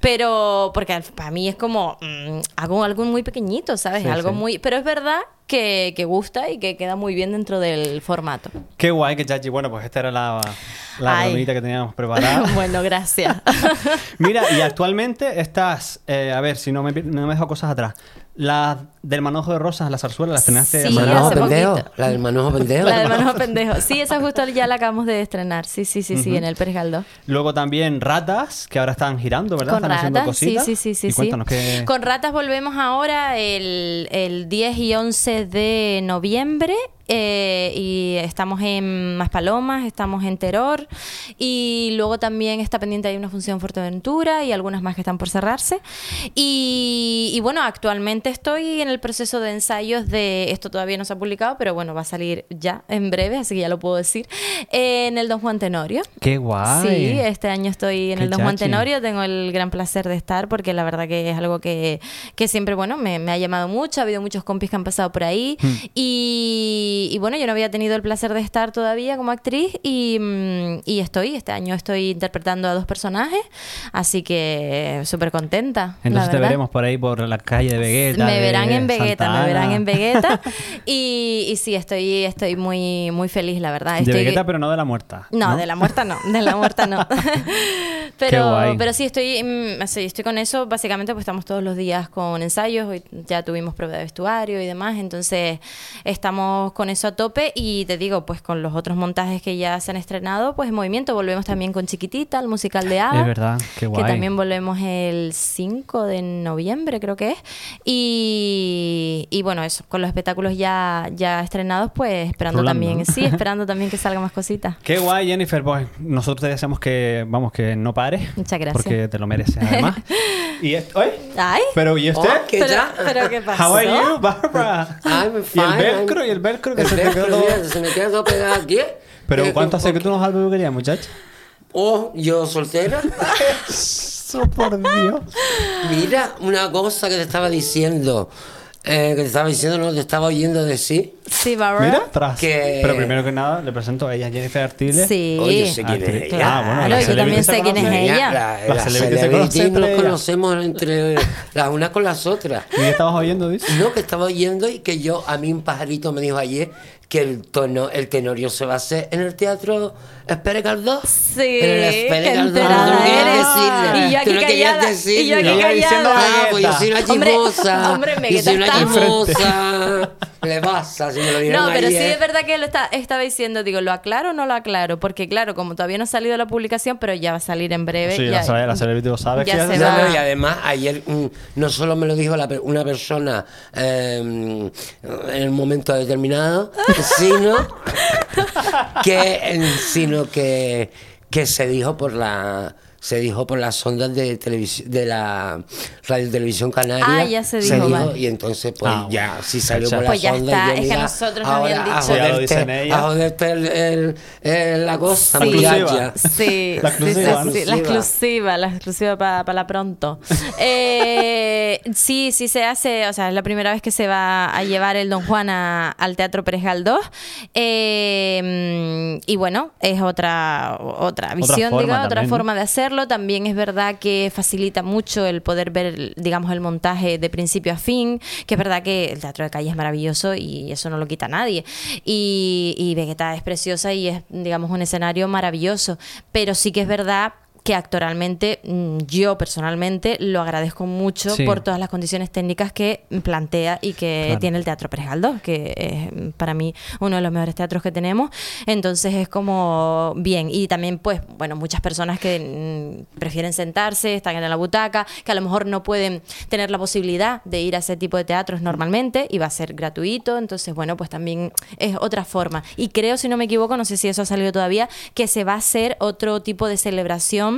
Speaker 4: Pero porque para mí es como, mm, hago algo muy pequeñito, ¿sabes?
Speaker 3: Sí,
Speaker 4: algo
Speaker 3: sí.
Speaker 4: muy... Pero es verdad que, que gusta y que queda muy bien dentro del formato.
Speaker 3: Qué guay que Chachi. Bueno, pues esta era la, la que teníamos preparada.
Speaker 4: bueno, gracias.
Speaker 3: Mira, y actualmente estás, eh, a ver si no me, no me dejo cosas atrás. Las del manojo de rosas, la zarzuela, la estrenaste
Speaker 4: Sí,
Speaker 2: Manojo
Speaker 4: hace
Speaker 2: pendejo.
Speaker 4: poquito.
Speaker 2: La del manojo pendejo.
Speaker 4: La del manojo pendejo. Sí, esa justo ya la acabamos de estrenar. Sí, sí, sí, sí, en el Pérez Galdós.
Speaker 3: Luego también ratas, que ahora están girando, ¿verdad?
Speaker 4: Con
Speaker 3: están haciendo
Speaker 4: ratas, sí,
Speaker 3: cositas.
Speaker 4: sí, sí, sí.
Speaker 3: Y
Speaker 4: sí.
Speaker 3: qué...
Speaker 4: Con ratas volvemos ahora el, el 10 y 11 de noviembre. eh, y estamos en Maspalomas, estamos en Teror y luego también está pendiente hay una función en Fuerteventura y algunas más que están por cerrarse y, y bueno actualmente estoy en el proceso de ensayos de esto todavía no se ha publicado pero bueno va a salir ya en breve así que ya lo puedo decir en el Don Juan Tenorio
Speaker 3: ¡Qué guay!
Speaker 4: Sí, este año estoy en
Speaker 3: Qué
Speaker 4: el Don Juan
Speaker 3: chachi.
Speaker 4: Tenorio, tengo el gran placer de estar porque la verdad que es algo que, que siempre, bueno, me, me ha llamado mucho, ha habido muchos compis que han pasado por ahí
Speaker 3: Hmm.
Speaker 4: y, y bueno, yo no había tenido el placer de estar todavía como actriz y, mm, y estoy, este año estoy interpretando a dos personajes, así que súper contenta.
Speaker 3: Entonces te veremos por ahí por la calle de Vegeta.
Speaker 4: Me
Speaker 3: de
Speaker 4: verán en Vegeta, me verán en Vegeta y, y sí, estoy, estoy muy, muy feliz, la verdad.
Speaker 3: De
Speaker 4: Estoy-
Speaker 3: Vegeta, pero no de la muerta.
Speaker 4: no, de la muerta no, de la muerta no. Pero, pero sí, estoy, mm, sí, estoy con eso. Básicamente, pues estamos todos los días con ensayos. Hoy ya tuvimos prueba de vestuario y demás. Entonces, estamos con eso a tope. Y te digo, pues con los otros montajes que ya se han estrenado, pues en movimiento. Volvemos también con Chiquitita, el musical de Ada.
Speaker 3: Es verdad, qué guay.
Speaker 4: Que también volvemos el 5 de noviembre, creo que es. Y, y bueno, eso, con los espectáculos ya, ya estrenados, pues esperando
Speaker 3: Rulando,
Speaker 4: también,
Speaker 3: ¿no?
Speaker 4: sí, esperando también que salgan más cositas.
Speaker 3: Qué guay, Jennifer. Pues nosotros te deseamos que, vamos, que no pare.
Speaker 4: Muchas gracias.
Speaker 3: Porque te lo mereces, además. y esto.
Speaker 4: Ay,
Speaker 3: Pero, ¿y usted?
Speaker 2: Oh, ¿qué
Speaker 4: pero, pero ¿qué pasó?
Speaker 3: How are you, Barbara?
Speaker 2: I'm
Speaker 3: y el
Speaker 2: fine,
Speaker 3: velcro,
Speaker 2: I'm-
Speaker 3: y el velcro que
Speaker 2: El
Speaker 3: se te
Speaker 2: velcro,
Speaker 3: quedó.
Speaker 2: mira, se me todo pegado aquí.
Speaker 3: Pero
Speaker 2: Eh,
Speaker 3: ¿cuánto hace que tú no vas a la peluquería, muchacho?
Speaker 2: Oh, yo soltera.
Speaker 3: Eso, por Dios.
Speaker 2: Mira, una cosa que te estaba diciendo. Eh, que te estaba diciendo, no, te estaba oyendo decir.
Speaker 4: Sí, Barbara.
Speaker 3: Mira, tras.
Speaker 2: Que-
Speaker 3: Pero primero que nada, le presento a ella, Jennifer Artiles.
Speaker 4: Sí.
Speaker 2: Oye, yo sé quién es
Speaker 3: Actriz.
Speaker 2: ella.
Speaker 3: Ah, bueno,
Speaker 4: yo también sé quién es ella.
Speaker 2: La,
Speaker 3: La
Speaker 2: la
Speaker 3: celebrity
Speaker 2: nos conocemos entre las unas con las otras.
Speaker 3: ¿Y qué estabas oyendo, dice?
Speaker 2: No, que estaba oyendo y que yo, a mí un pajarito me dijo ayer que el tono, el tenorio se va a hacer en el teatro Espere Caldós.
Speaker 4: Sí,
Speaker 2: En el Espere Tú no querías decirle.
Speaker 4: Y yo
Speaker 2: Tú
Speaker 4: aquí
Speaker 2: no querías
Speaker 4: callada,
Speaker 2: decirle.
Speaker 4: y yo aquí callada.
Speaker 2: Ah, pues yo soy una
Speaker 4: Hombre,
Speaker 2: chismosa.
Speaker 4: hombre,
Speaker 2: y
Speaker 4: Vegeta
Speaker 2: soy una chismosa. Le pasa, si me lo dieron
Speaker 4: No, pero sí
Speaker 2: ayer.
Speaker 4: es verdad que lo está, estaba diciendo, digo, ¿lo aclaro o no lo aclaro? Porque claro, como todavía no ha salido la publicación, pero ya va a salir en breve.
Speaker 3: Sí,
Speaker 4: ya,
Speaker 3: la, la celebrity lo sabe.
Speaker 4: ya
Speaker 3: que
Speaker 4: se va.
Speaker 2: no, y además ayer mm, no solo me lo dijo la una persona eh, en el momento determinado, sino que eh, sino que, que se dijo por la se dijo por las ondas de televisión de la radio televisión canaria
Speaker 4: Ah, ya se dijo, vale.
Speaker 2: y entonces pues
Speaker 3: Ah,
Speaker 2: ya si salió
Speaker 3: Pues
Speaker 2: por
Speaker 3: ya
Speaker 2: las
Speaker 4: está,
Speaker 2: ondas yo,
Speaker 4: es que nosotros nos
Speaker 2: ahora
Speaker 4: habían
Speaker 2: a
Speaker 4: dicho-
Speaker 3: Ya lo dicen
Speaker 2: joderte,
Speaker 3: ellas.
Speaker 2: a joderte el, el- el- la cosa
Speaker 4: Sí. Sí,
Speaker 3: La
Speaker 4: sí, sí,
Speaker 3: exclusiva,
Speaker 4: la exclusiva, la exclusiva para la pronto. Eh, sí, sí se hace, o sea, es la primera vez que se va a llevar el Don Juan a- al Teatro Pérez Galdós. Eh, y bueno, es otra, otra visión,
Speaker 3: forma
Speaker 4: digamos, otra forma de hacerlo. También es verdad que facilita mucho el poder ver, digamos, el montaje de principio a fin, que es verdad que el teatro de calle es maravilloso y eso no lo quita nadie. Y, y Vegeta es preciosa y es, digamos, un escenario maravilloso. Pero sí que es verdad que actoralmente mm, yo personalmente lo agradezco mucho
Speaker 3: Sí.
Speaker 4: por todas las condiciones técnicas que plantea y que
Speaker 3: Claro.
Speaker 4: tiene el Teatro Pérez Galdós, que es mm, para mí uno de los mejores teatros que tenemos. Entonces es como bien. Y también, pues, bueno, muchas personas que mm, prefieren sentarse, están en la butaca, que a lo mejor no pueden tener la posibilidad de ir a ese tipo de teatros normalmente y va a ser gratuito. Entonces, bueno, pues también es otra forma. Y creo, si no me equivoco, no sé si eso ha salido todavía, que se va a hacer otro tipo de celebración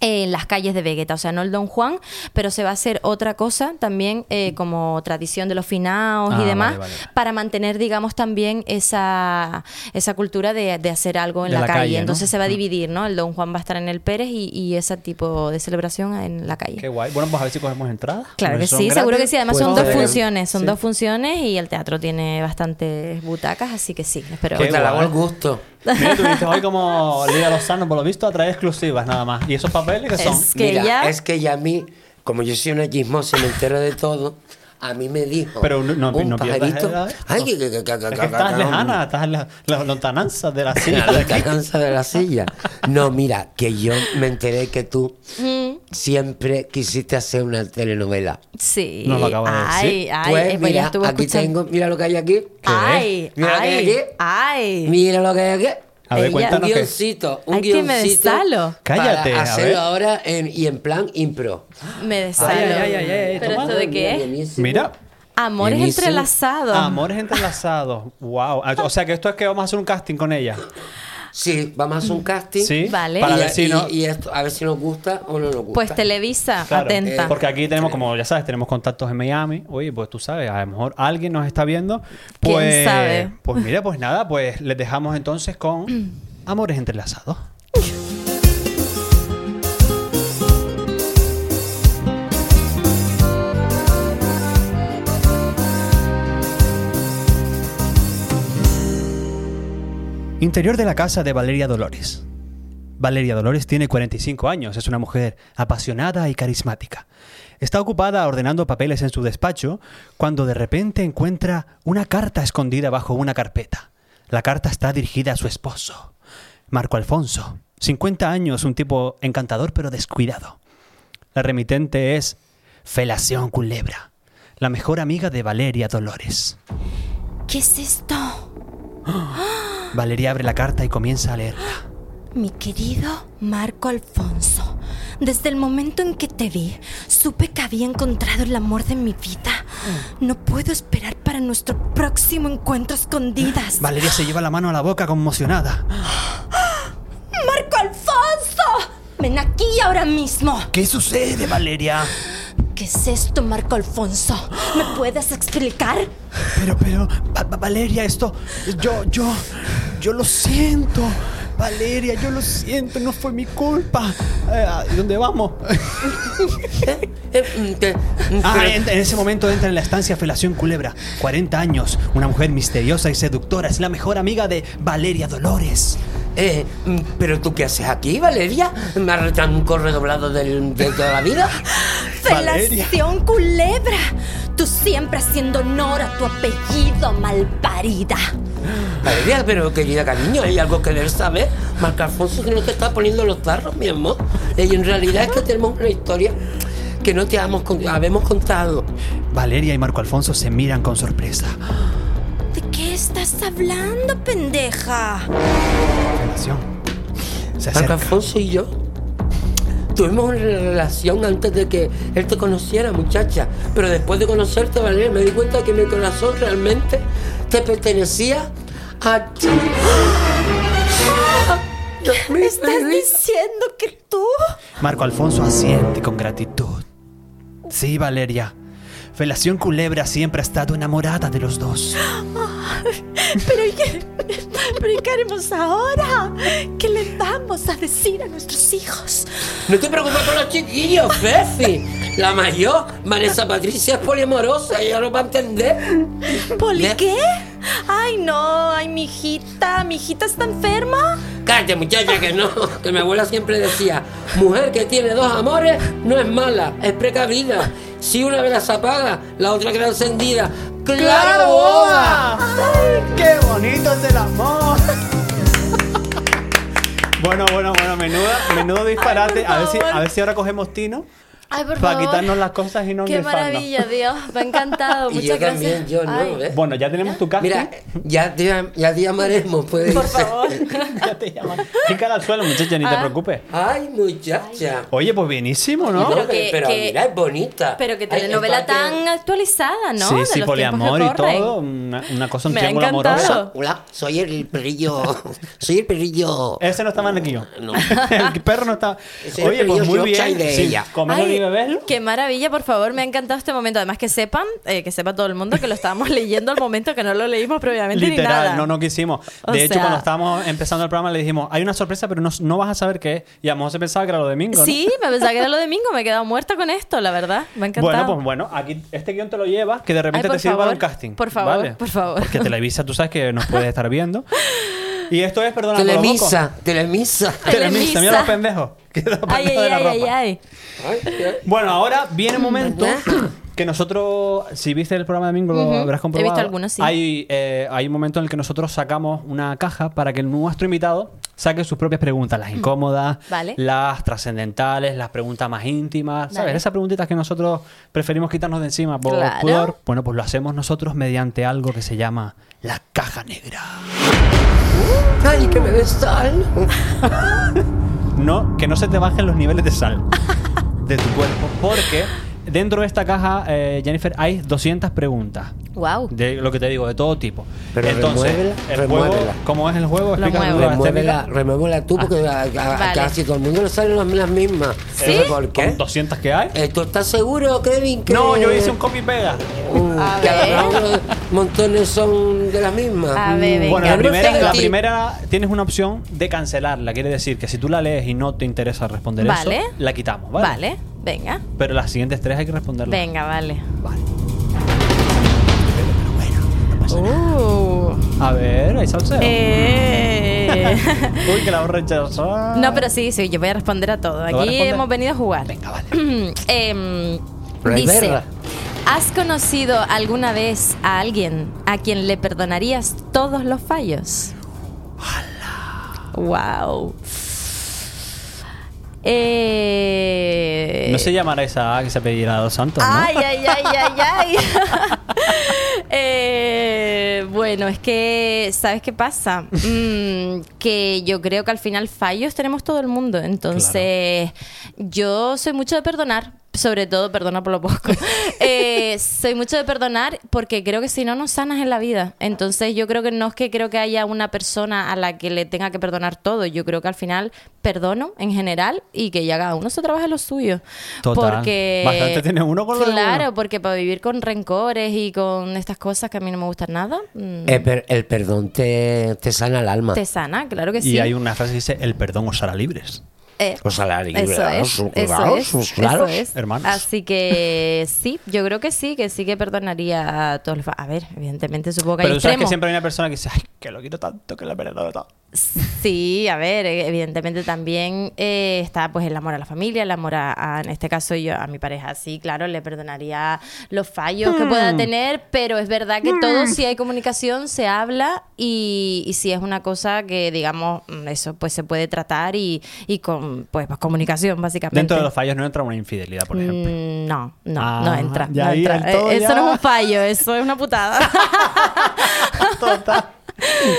Speaker 4: en las calles de Vegeta, o sea, no el Don Juan, pero se va a hacer otra cosa también eh, como tradición de los finaos
Speaker 3: Ah,
Speaker 4: y demás,
Speaker 3: vale, vale.
Speaker 4: para mantener, digamos, también esa, esa cultura de, de hacer algo en
Speaker 3: De
Speaker 4: la,
Speaker 3: la
Speaker 4: calle.
Speaker 3: calle, ¿no?
Speaker 4: Entonces se va a
Speaker 3: Mm.
Speaker 4: dividir, ¿no? El Don Juan va a estar en el Pérez y, y ese tipo de celebración en la calle.
Speaker 3: Qué guay. Bueno, pues a ver si cogemos entradas.
Speaker 4: Claro que sí, seguro que sí. Además
Speaker 2: Pues
Speaker 4: son dos funciones, son
Speaker 3: Sí.
Speaker 4: dos funciones y el teatro tiene bastantes butacas, así que sí, espero.
Speaker 3: Qué
Speaker 2: te la hago
Speaker 3: guay.
Speaker 2: al gusto.
Speaker 3: Mira, tuviste hoy como Lidia Lozano, por lo visto, a traer exclusivas nada más. ¿Y esos papeles qué son?
Speaker 4: Es que
Speaker 2: Mira,
Speaker 4: ya-
Speaker 2: es que ya a mí, como yo soy una chismosa y me entero de todo, a mí me dijo
Speaker 3: Pero no- no-
Speaker 2: un
Speaker 3: no
Speaker 2: pajarito.
Speaker 3: edad.
Speaker 2: Ay, que, que, que, que,
Speaker 3: Es
Speaker 2: que,
Speaker 3: estás lejana, estás en la, la lontananza de la
Speaker 2: La
Speaker 3: silla. aquí.
Speaker 2: lontananza de la silla. No, mira, que yo me enteré que tú siempre quisiste hacer una telenovela.
Speaker 4: Sí.
Speaker 3: Nos lo acaba de
Speaker 4: ay,
Speaker 3: decir.
Speaker 4: Ay,
Speaker 2: pues
Speaker 4: eh, pues
Speaker 2: mira, aquí
Speaker 4: escuchando.
Speaker 2: tengo, mira lo que hay aquí.
Speaker 4: Ay,
Speaker 2: Mira lo que hay
Speaker 4: ay,
Speaker 2: aquí.
Speaker 4: ay.
Speaker 2: Mira lo que hay aquí.
Speaker 3: A ver, cuéntanos
Speaker 2: un guioncito, un
Speaker 4: Ay, que me
Speaker 2: guioncito
Speaker 4: desalo.
Speaker 3: Cállate,
Speaker 2: para
Speaker 3: a
Speaker 2: hacerlo
Speaker 3: ver.
Speaker 2: ahora en- y en plan impro.
Speaker 4: Me desalo.
Speaker 3: Ay, ay, ay, ay, ay,
Speaker 4: ¿Pero esto de
Speaker 2: Mira,
Speaker 4: qué?
Speaker 3: Mira.
Speaker 4: Amores entrelazados.
Speaker 3: Amores entrelazados. Wow. O sea que esto es que vamos a hacer un casting con ella.
Speaker 2: Sí, vamos a hacer un casting.
Speaker 3: Sí.
Speaker 4: Vale.
Speaker 3: Para
Speaker 2: y,
Speaker 3: ver si
Speaker 2: y-
Speaker 3: no.
Speaker 2: y esto, a ver si nos gusta o no nos gusta.
Speaker 4: Pues Televisa,
Speaker 3: Claro,
Speaker 4: atenta.
Speaker 2: eh,
Speaker 3: Porque aquí tenemos, como ya sabes, tenemos contactos en Miami. Oye, pues tú sabes, a lo mejor alguien nos está viendo.
Speaker 4: ¿Quién
Speaker 3: Pues,
Speaker 4: sabe?
Speaker 3: Pues mira, pues nada, pues les dejamos entonces con Amores entrelazados. Interior de la casa de Valeria Dolores. Valeria Dolores tiene 45 años, es una mujer apasionada y carismática. Está ocupada ordenando papeles en su despacho cuando de repente encuentra una carta escondida bajo una carpeta. La carta está dirigida a su esposo, Marco Alfonso, 50 años, un tipo encantador pero descuidado. La remitente es Felación Culebra, la mejor amiga de Valeria Dolores.
Speaker 4: ¿Qué es esto?
Speaker 3: Valeria abre la carta y comienza a leerla.
Speaker 4: Mi querido Marco Alfonso, desde el momento en que te vi, supe que había encontrado el amor de mi vida. No puedo esperar para nuestro próximo encuentro escondidas.
Speaker 3: Valeria se lleva la mano a la boca conmocionada.
Speaker 4: ¡Marco Alfonso! ¡Ven aquí ahora mismo!
Speaker 3: ¿Qué sucede, Valeria?
Speaker 4: ¿Qué es esto, Marco Alfonso? ¿Me puedes explicar?
Speaker 3: Pero, pero, Va- Va- Valeria, esto, yo, yo, yo lo siento. Valeria, yo lo siento, no fue mi culpa. Eh, ¿a ¿Dónde vamos?
Speaker 2: Eh, mm, te- mm,
Speaker 3: Ah, en, en ese momento entra en la estancia Felación Culebra. 40 años, una mujer misteriosa y seductora. Es la mejor amiga de Valeria Dolores.
Speaker 2: Eh, mm, pero tú qué haces aquí, Valeria? ¿Me has un corre doblado del- de toda la vida?
Speaker 3: Valeria.
Speaker 4: ¡Felación culebra! Tú siempre haciendo honor a tu apellido, malparida.
Speaker 2: Valeria, pero querida cariño, hay algo que debes saber. Marco Alfonso que no te está poniendo los tarros, mi amor. Y en realidad es que tenemos una historia que no te con- habemos contado.
Speaker 3: Valeria y Marco Alfonso se miran con sorpresa.
Speaker 4: ¿De qué estás hablando, pendeja?
Speaker 3: Se
Speaker 2: Marco
Speaker 3: acerca.
Speaker 2: Alfonso y yo tuvimos una relación antes de que él te conociera, muchacha. Pero después de conocerte, Valeria, me di cuenta que mi corazón realmente te pertenecía a ti. Mío,
Speaker 4: ¿Estás diciendo que tú?
Speaker 3: Marco Alfonso asiente con gratitud. Sí, Valeria. Felación Culebra siempre ha estado enamorada de los dos.
Speaker 4: ¿Pero y qué, ¿Pero y qué haremos ahora? ¿Qué le vamos a decir a nuestros hijos?
Speaker 2: No te preocupes por los chiquillos, Fefi. La mayor, Vanessa Patricia, es poliamorosa, ella lo va a entender.
Speaker 4: ¿Poli qué? Ay, no, ay, mi hijita, mi hijita está enferma.
Speaker 2: Cállate, muchacha, que no. Que mi abuela siempre decía: mujer que tiene dos amores no es mala, es precavida. Si una vela se apaga, la otra queda encendida. ¡Claro!
Speaker 3: ¡Qué bonito es el amor! bueno, bueno, bueno, menudo, menudo disparate. a, ver si, a ver si ahora cogemos Tino
Speaker 4: Ay, por
Speaker 3: para
Speaker 4: favor.
Speaker 3: quitarnos las cosas y no
Speaker 4: Qué maravilla, Dios. Me ha encantado.
Speaker 2: Y
Speaker 4: Muchas
Speaker 2: yo
Speaker 4: gracias.
Speaker 2: también, yo no,
Speaker 4: Ay,
Speaker 2: ¿ves?
Speaker 3: Bueno, ya tenemos tu casting.
Speaker 2: Mira, ya te, ya te llamaremos, puede
Speaker 4: Por favor.
Speaker 3: ya te llaman. Pícala al suelo, muchacha, ni te
Speaker 4: Ah.
Speaker 3: preocupes.
Speaker 2: Ay, muchacha.
Speaker 3: Oye, pues bienísimo, ¿no?
Speaker 4: Pero
Speaker 2: Pero,
Speaker 4: que-
Speaker 2: pero
Speaker 4: que-
Speaker 2: mira, es bonita.
Speaker 4: Pero que telenovela tan actualizada, ¿no?
Speaker 3: sí, sí, poliamor y todo. Una, una cosa, un
Speaker 4: Me
Speaker 3: triángulo amoroso.
Speaker 2: Hola, soy el perrillo. Soy el perrillo.
Speaker 3: Ese no está mal aquí yo.
Speaker 2: No.
Speaker 3: el perro no está.
Speaker 2: Ese
Speaker 3: Oye, pues muy bien.
Speaker 2: de
Speaker 3: Sí,
Speaker 4: Qué maravilla, por favor, me ha encantado este momento. Además que sepan, eh, que sepa todo el mundo que lo estábamos leyendo al momento que no lo leímos previamente ni
Speaker 3: Literal,
Speaker 4: nada.
Speaker 3: no, no quisimos.
Speaker 4: O
Speaker 3: De hecho,
Speaker 4: sea-
Speaker 3: cuando estábamos empezando el programa, le dijimos: hay una sorpresa, pero no, no vas a saber qué es. Y a lo mejor se pensaba que era lo de Mingo. ¿no?
Speaker 4: Sí, me pensaba que era lo de Mingo, me he quedado muerta con esto, la verdad. Me ha encantado.
Speaker 3: Bueno, pues bueno, aquí este guion te lo llevas, que de repente
Speaker 4: Ay,
Speaker 3: te sirve para un casting.
Speaker 4: por favor,
Speaker 3: ¿vale?
Speaker 4: por favor.
Speaker 3: Porque Televisa, tú sabes que nos puedes estar viendo. Y esto es, perdona, lo
Speaker 2: Telemisa, telemisa.
Speaker 3: Telemisa, mira los pendejos.
Speaker 4: Ay,
Speaker 3: pendejos
Speaker 4: ay,
Speaker 3: de la
Speaker 4: ay, ay,
Speaker 3: ropa.
Speaker 4: ay.
Speaker 2: Ay, ay.
Speaker 3: Bueno, ahora viene un momento Que nosotros, si viste el programa de domingo, lo
Speaker 4: Ujú.
Speaker 3: habrás
Speaker 4: He
Speaker 3: comprobado.
Speaker 4: visto algunos, sí.
Speaker 3: Hay, eh, hay un momento en el que nosotros sacamos una caja para que nuestro invitado saque sus propias preguntas, las incómodas,
Speaker 4: Mm. Vale.
Speaker 3: las trascendentales, las preguntas más íntimas, ¿sabes?
Speaker 4: Vale.
Speaker 3: Esas preguntitas que nosotros preferimos quitarnos de encima por
Speaker 4: Claro.
Speaker 3: pudor. Bueno, pues lo hacemos nosotros mediante algo que se llama la caja negra.
Speaker 2: Ay, que me des sal.
Speaker 3: No, que no se te bajen los niveles de sal de tu cuerpo, porque dentro de esta caja, eh, Jennifer, hay 200 preguntas.
Speaker 4: Wow.
Speaker 3: De lo que te digo, de todo tipo.
Speaker 2: Pero
Speaker 3: Entonces,
Speaker 2: remuévela,
Speaker 3: el
Speaker 2: remuévela.
Speaker 3: juego, ¿cómo es el juego? Las
Speaker 2: Remuévela, tú porque a, a- a
Speaker 4: Vale.
Speaker 2: casi todo el mundo le salen las, las mismas.
Speaker 4: ¿Sí?
Speaker 2: No sé ¿Por qué?
Speaker 3: ¿Con 200 que hay?
Speaker 2: Eh, ¿Tú estás seguro, Kevin? Que,
Speaker 3: No, yo hice un copy y pega.
Speaker 4: A
Speaker 2: que
Speaker 4: ver.
Speaker 2: algunos montones son de las mismas.
Speaker 4: A ver, venga.
Speaker 3: Bueno, la primera, la primera tienes una opción de cancelarla. Quiere decir que si tú la lees y no te interesa responder
Speaker 4: Vale.
Speaker 3: eso, la quitamos, ¿vale?
Speaker 4: Vale, venga.
Speaker 3: Pero las siguientes tres hay que responderlas.
Speaker 4: Venga, vale.
Speaker 3: Vale.
Speaker 4: Uh.
Speaker 3: A ver, hay salseo.
Speaker 4: Eh.
Speaker 3: Uy, que la voy a rechazar.
Speaker 4: No, pero sí, sí, yo voy a responder a todo.
Speaker 3: a
Speaker 4: Aquí hemos venido a jugar.
Speaker 3: Venga, vale.
Speaker 4: Em, dice,
Speaker 2: verla.
Speaker 4: ¿has conocido alguna vez a alguien a quien le perdonarías todos los fallos? Wow. Eh...
Speaker 3: No se llamará esa A que se pedirá a dos santos, ¿no?
Speaker 4: Ay, ay, ay, ay, ay. Eh, bueno, es que, ¿sabes qué pasa? Mm, que yo creo que al final fallos tenemos todo el mundo. Entonces, yo soy mucho de perdonar. Sobre todo, perdona por lo poco. Eh, soy mucho de perdonar porque creo que si no, no sanas en la vida. Entonces, yo creo que no es que creo que haya una persona a la que le tenga que perdonar todo. Yo creo que al final perdono en general y que ya cada uno se trabaje lo suyo.
Speaker 3: Total.
Speaker 4: Porque.
Speaker 3: Bastante tiene uno con lo de
Speaker 4: Claro,
Speaker 3: uno.
Speaker 4: porque para vivir con rencores y con estas cosas que a mí no me gustan nada, mm,
Speaker 2: Eh, per- el perdón te, te sana el alma.
Speaker 4: te sana, claro que
Speaker 3: Y
Speaker 4: sí.
Speaker 3: hay una frase que dice: el perdón os hará libres.
Speaker 4: Eh,
Speaker 2: O salario,
Speaker 4: eso
Speaker 2: claro,
Speaker 4: es,
Speaker 2: claro,
Speaker 4: eso es,
Speaker 2: claro.
Speaker 4: eso es.
Speaker 3: Hermanos.
Speaker 4: Así que sí, yo creo que sí, que sí que perdonaría a todos los... A ver, evidentemente supongo que hay
Speaker 3: Pero tú sabes que siempre hay una persona que dice: Ay, que lo quiero tanto, que la perdono todo.
Speaker 4: Sí, a ver, eh, evidentemente también eh, está pues el amor a la familia, el amor a, a- en este caso yo a mi pareja, sí, claro, le perdonaría los fallos que pueda
Speaker 3: Hmm.
Speaker 4: tener, pero es verdad que todo si hay comunicación se habla y, y si es una cosa que digamos mm, eso pues se puede tratar y, y con pues, pues, comunicación básicamente.
Speaker 3: Dentro de los fallos no entra una infidelidad, por ejemplo.
Speaker 4: Mm, No, no,
Speaker 3: Ah,
Speaker 4: no entra. no
Speaker 3: ahí
Speaker 4: entra. Eh, Eso
Speaker 3: ya-
Speaker 4: no es un fallo, eso es una putada.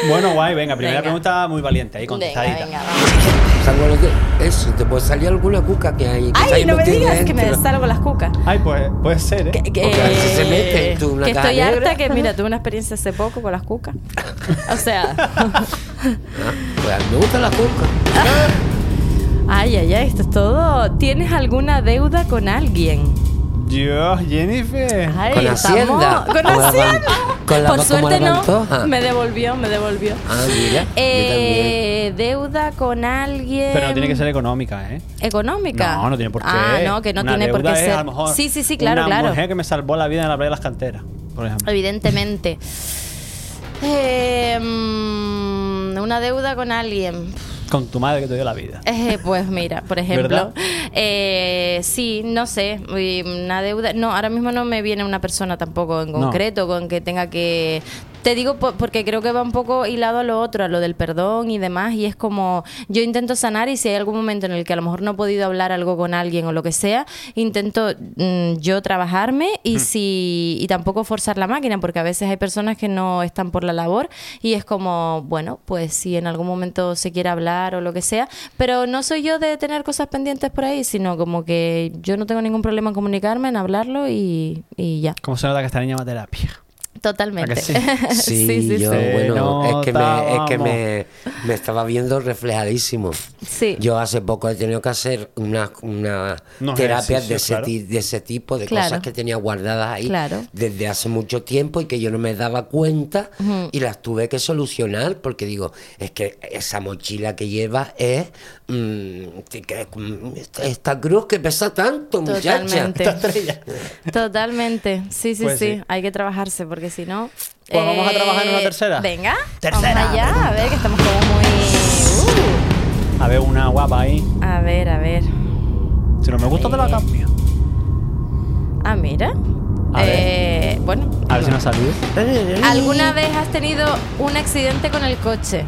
Speaker 3: Bueno, guay, venga, primera
Speaker 4: Venga.
Speaker 3: pregunta muy valiente, ahí
Speaker 4: venga,
Speaker 3: contestadita.
Speaker 4: venga, vamos.
Speaker 2: Salvo lo que- Eso, te puede salir alguna cuca que hay. que
Speaker 4: Ay,
Speaker 2: ahí
Speaker 4: no me digas que me salgo las cucas.
Speaker 3: Ay, pues puede ser, ¿eh?
Speaker 4: Que, que-
Speaker 2: Porque a veces se mete en tu- una
Speaker 4: que estoy
Speaker 2: negra.
Speaker 4: harta que, mira, tuve una experiencia hace poco con las cucas. O sea,
Speaker 2: Ah, pues a mí me gusta la cuca.
Speaker 4: ay, ay, ay, esto es todo. ¿Tienes alguna deuda con alguien?
Speaker 3: Yo, Jennifer.
Speaker 4: Ay,
Speaker 2: Con
Speaker 4: estamos-
Speaker 2: Hacienda.
Speaker 4: Con
Speaker 2: Con la
Speaker 4: Hacienda.
Speaker 2: ban- con la-
Speaker 4: Por
Speaker 2: como
Speaker 4: suerte
Speaker 2: la
Speaker 4: no.
Speaker 2: Pantoja.
Speaker 4: Me devolvió, me devolvió.
Speaker 2: Ah, mira. yo
Speaker 4: Eh, deuda con alguien.
Speaker 3: Pero no tiene que ser económica, ¿eh?
Speaker 4: económica.
Speaker 3: No, no tiene por qué.
Speaker 4: Ah, no, que no
Speaker 3: Una
Speaker 4: tiene por qué
Speaker 3: deuda es,
Speaker 4: ser.
Speaker 3: a lo mejor,
Speaker 4: sí, sí, sí, claro,
Speaker 3: una
Speaker 4: claro.
Speaker 3: mujer que me salvó la vida en la playa de las canteras, por ejemplo.
Speaker 4: Evidentemente. Eh, mm, una deuda con alguien.
Speaker 3: Con tu madre que te dio la vida.
Speaker 4: Eh, pues mira, por ejemplo, eh, sí, no sé, una deuda. No, ahora mismo no me viene una persona tampoco en
Speaker 3: No.
Speaker 4: concreto con que tenga que. Te digo po- porque creo que va un poco hilado a lo otro, a lo del perdón y demás, y es como yo intento sanar y si hay algún momento en el que a lo mejor no he podido hablar algo con alguien o lo que sea, intento mm, yo trabajarme y si y tampoco forzar la máquina, porque a veces hay personas que no están por la labor y es como, bueno, pues si en algún momento se quiere hablar o lo que sea, pero no soy yo de tener cosas pendientes por ahí, sino como que yo no tengo ningún problema en comunicarme, en hablarlo y, y ya.
Speaker 3: ¿Cómo se nota que esta niña va a terapia?
Speaker 4: Totalmente.
Speaker 3: ¿A que sí?
Speaker 2: Sí, yo,
Speaker 3: Se
Speaker 2: bueno, es que, me, es que me, me estaba viendo reflejadísimo.
Speaker 4: Sí.
Speaker 2: Yo hace poco he tenido que hacer una, una
Speaker 3: Unos
Speaker 2: terapia de ese,
Speaker 3: claro.
Speaker 2: ti- de ese tipo, de
Speaker 4: Claro.
Speaker 2: cosas que tenía guardadas ahí
Speaker 4: Claro.
Speaker 2: desde hace mucho tiempo y que yo no me daba cuenta y las tuve que solucionar porque digo, es que esa mochila que lleva es mm, que- mm, esta, cruz que pesa tanto, muchacha.
Speaker 4: Totalmente.
Speaker 3: Estrella.
Speaker 4: Totalmente. Sí, sí,
Speaker 3: Pues
Speaker 4: sí,
Speaker 3: sí.
Speaker 4: Hay que trabajarse porque si no.
Speaker 3: Pues vamos a trabajar en una
Speaker 4: eh,
Speaker 3: tercera.
Speaker 4: Venga.
Speaker 3: Tercera
Speaker 4: Vamos allá. A ver, que estamos como muy.
Speaker 3: A ver, una guapa ahí.
Speaker 4: uh. A ver, a ver.
Speaker 3: Si no me gusta, te la cambio.
Speaker 4: Ah, mira.
Speaker 3: A ver.
Speaker 4: Eh, bueno,
Speaker 3: A ver si nos salió.
Speaker 4: ¿alguna vez has tenido un accidente con el coche?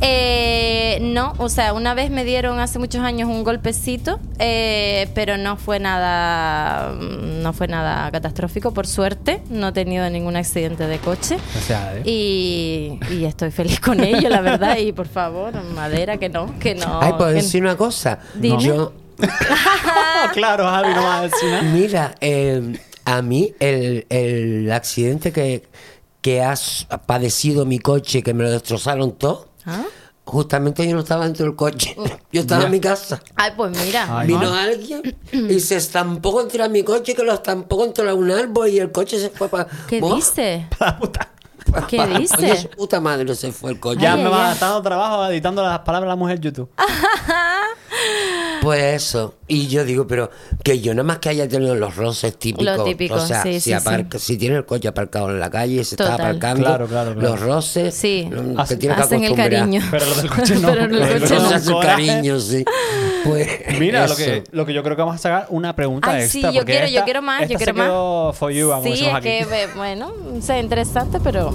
Speaker 4: Eh, no, o sea, una vez me dieron hace muchos años un golpecito, eh, pero no fue nada, no fue nada catastrófico, por suerte. No he tenido ningún accidente de coche.
Speaker 3: Gracias a Dios.
Speaker 4: Y, y estoy feliz con ello, la verdad. Y por favor, madera, que no, que no.
Speaker 2: Ay, ¿puedo
Speaker 4: que-
Speaker 2: decir una cosa?
Speaker 4: Dime.
Speaker 2: Yo,
Speaker 3: claro, Javi, no vas a decir nada.
Speaker 2: mira, eh, a mí el, el accidente que, que has padecido mi coche, que me lo destrozaron todo,
Speaker 4: ¿Ah?
Speaker 2: justamente yo no estaba dentro del coche. Yo estaba en mi casa.
Speaker 4: Ay, pues mira.
Speaker 3: Ay,
Speaker 2: Vino
Speaker 3: no.
Speaker 2: alguien y se estampó contra mi coche, que lo estampó contra un árbol y el coche se fue para...
Speaker 4: ¿Qué dice?
Speaker 3: La puta.
Speaker 4: ¿Qué dice?
Speaker 2: Oye, su puta madre se fue el coche.
Speaker 3: Ya
Speaker 4: Ay,
Speaker 3: me
Speaker 4: ay,
Speaker 3: va
Speaker 4: ay.
Speaker 3: dando trabajo editando las palabras de la mujer YouTube.
Speaker 2: Pues eso. Y yo digo, pero que yo nada más que haya tenido los roces típicos.
Speaker 4: Lo típico,
Speaker 2: o sea,
Speaker 4: sí,
Speaker 2: si,
Speaker 4: sí,
Speaker 2: aparca- si tiene el coche aparcado en la calle, se está
Speaker 4: Total.
Speaker 2: aparcando.
Speaker 3: Claro, claro, claro.
Speaker 2: Los roces.
Speaker 4: Sí.
Speaker 2: mm,
Speaker 3: Hacen-
Speaker 2: te tienes que
Speaker 4: Hacen el
Speaker 2: acostumbrar.
Speaker 4: cariño.
Speaker 3: Pero lo del coche no.
Speaker 4: Pero
Speaker 3: Lo del
Speaker 4: coche
Speaker 2: Los
Speaker 4: no.
Speaker 2: hacen cariño, sí. Pues
Speaker 3: Mira, lo que, lo que yo creo que vamos a sacar una pregunta
Speaker 4: Ay, sí,
Speaker 3: extra.
Speaker 4: yo
Speaker 3: porque
Speaker 4: quiero- yo
Speaker 3: esta-
Speaker 4: quiero más, yo quiero más.
Speaker 3: for you, como
Speaker 4: Sí, es
Speaker 3: aquí.
Speaker 4: que, bueno, sea interesante, pero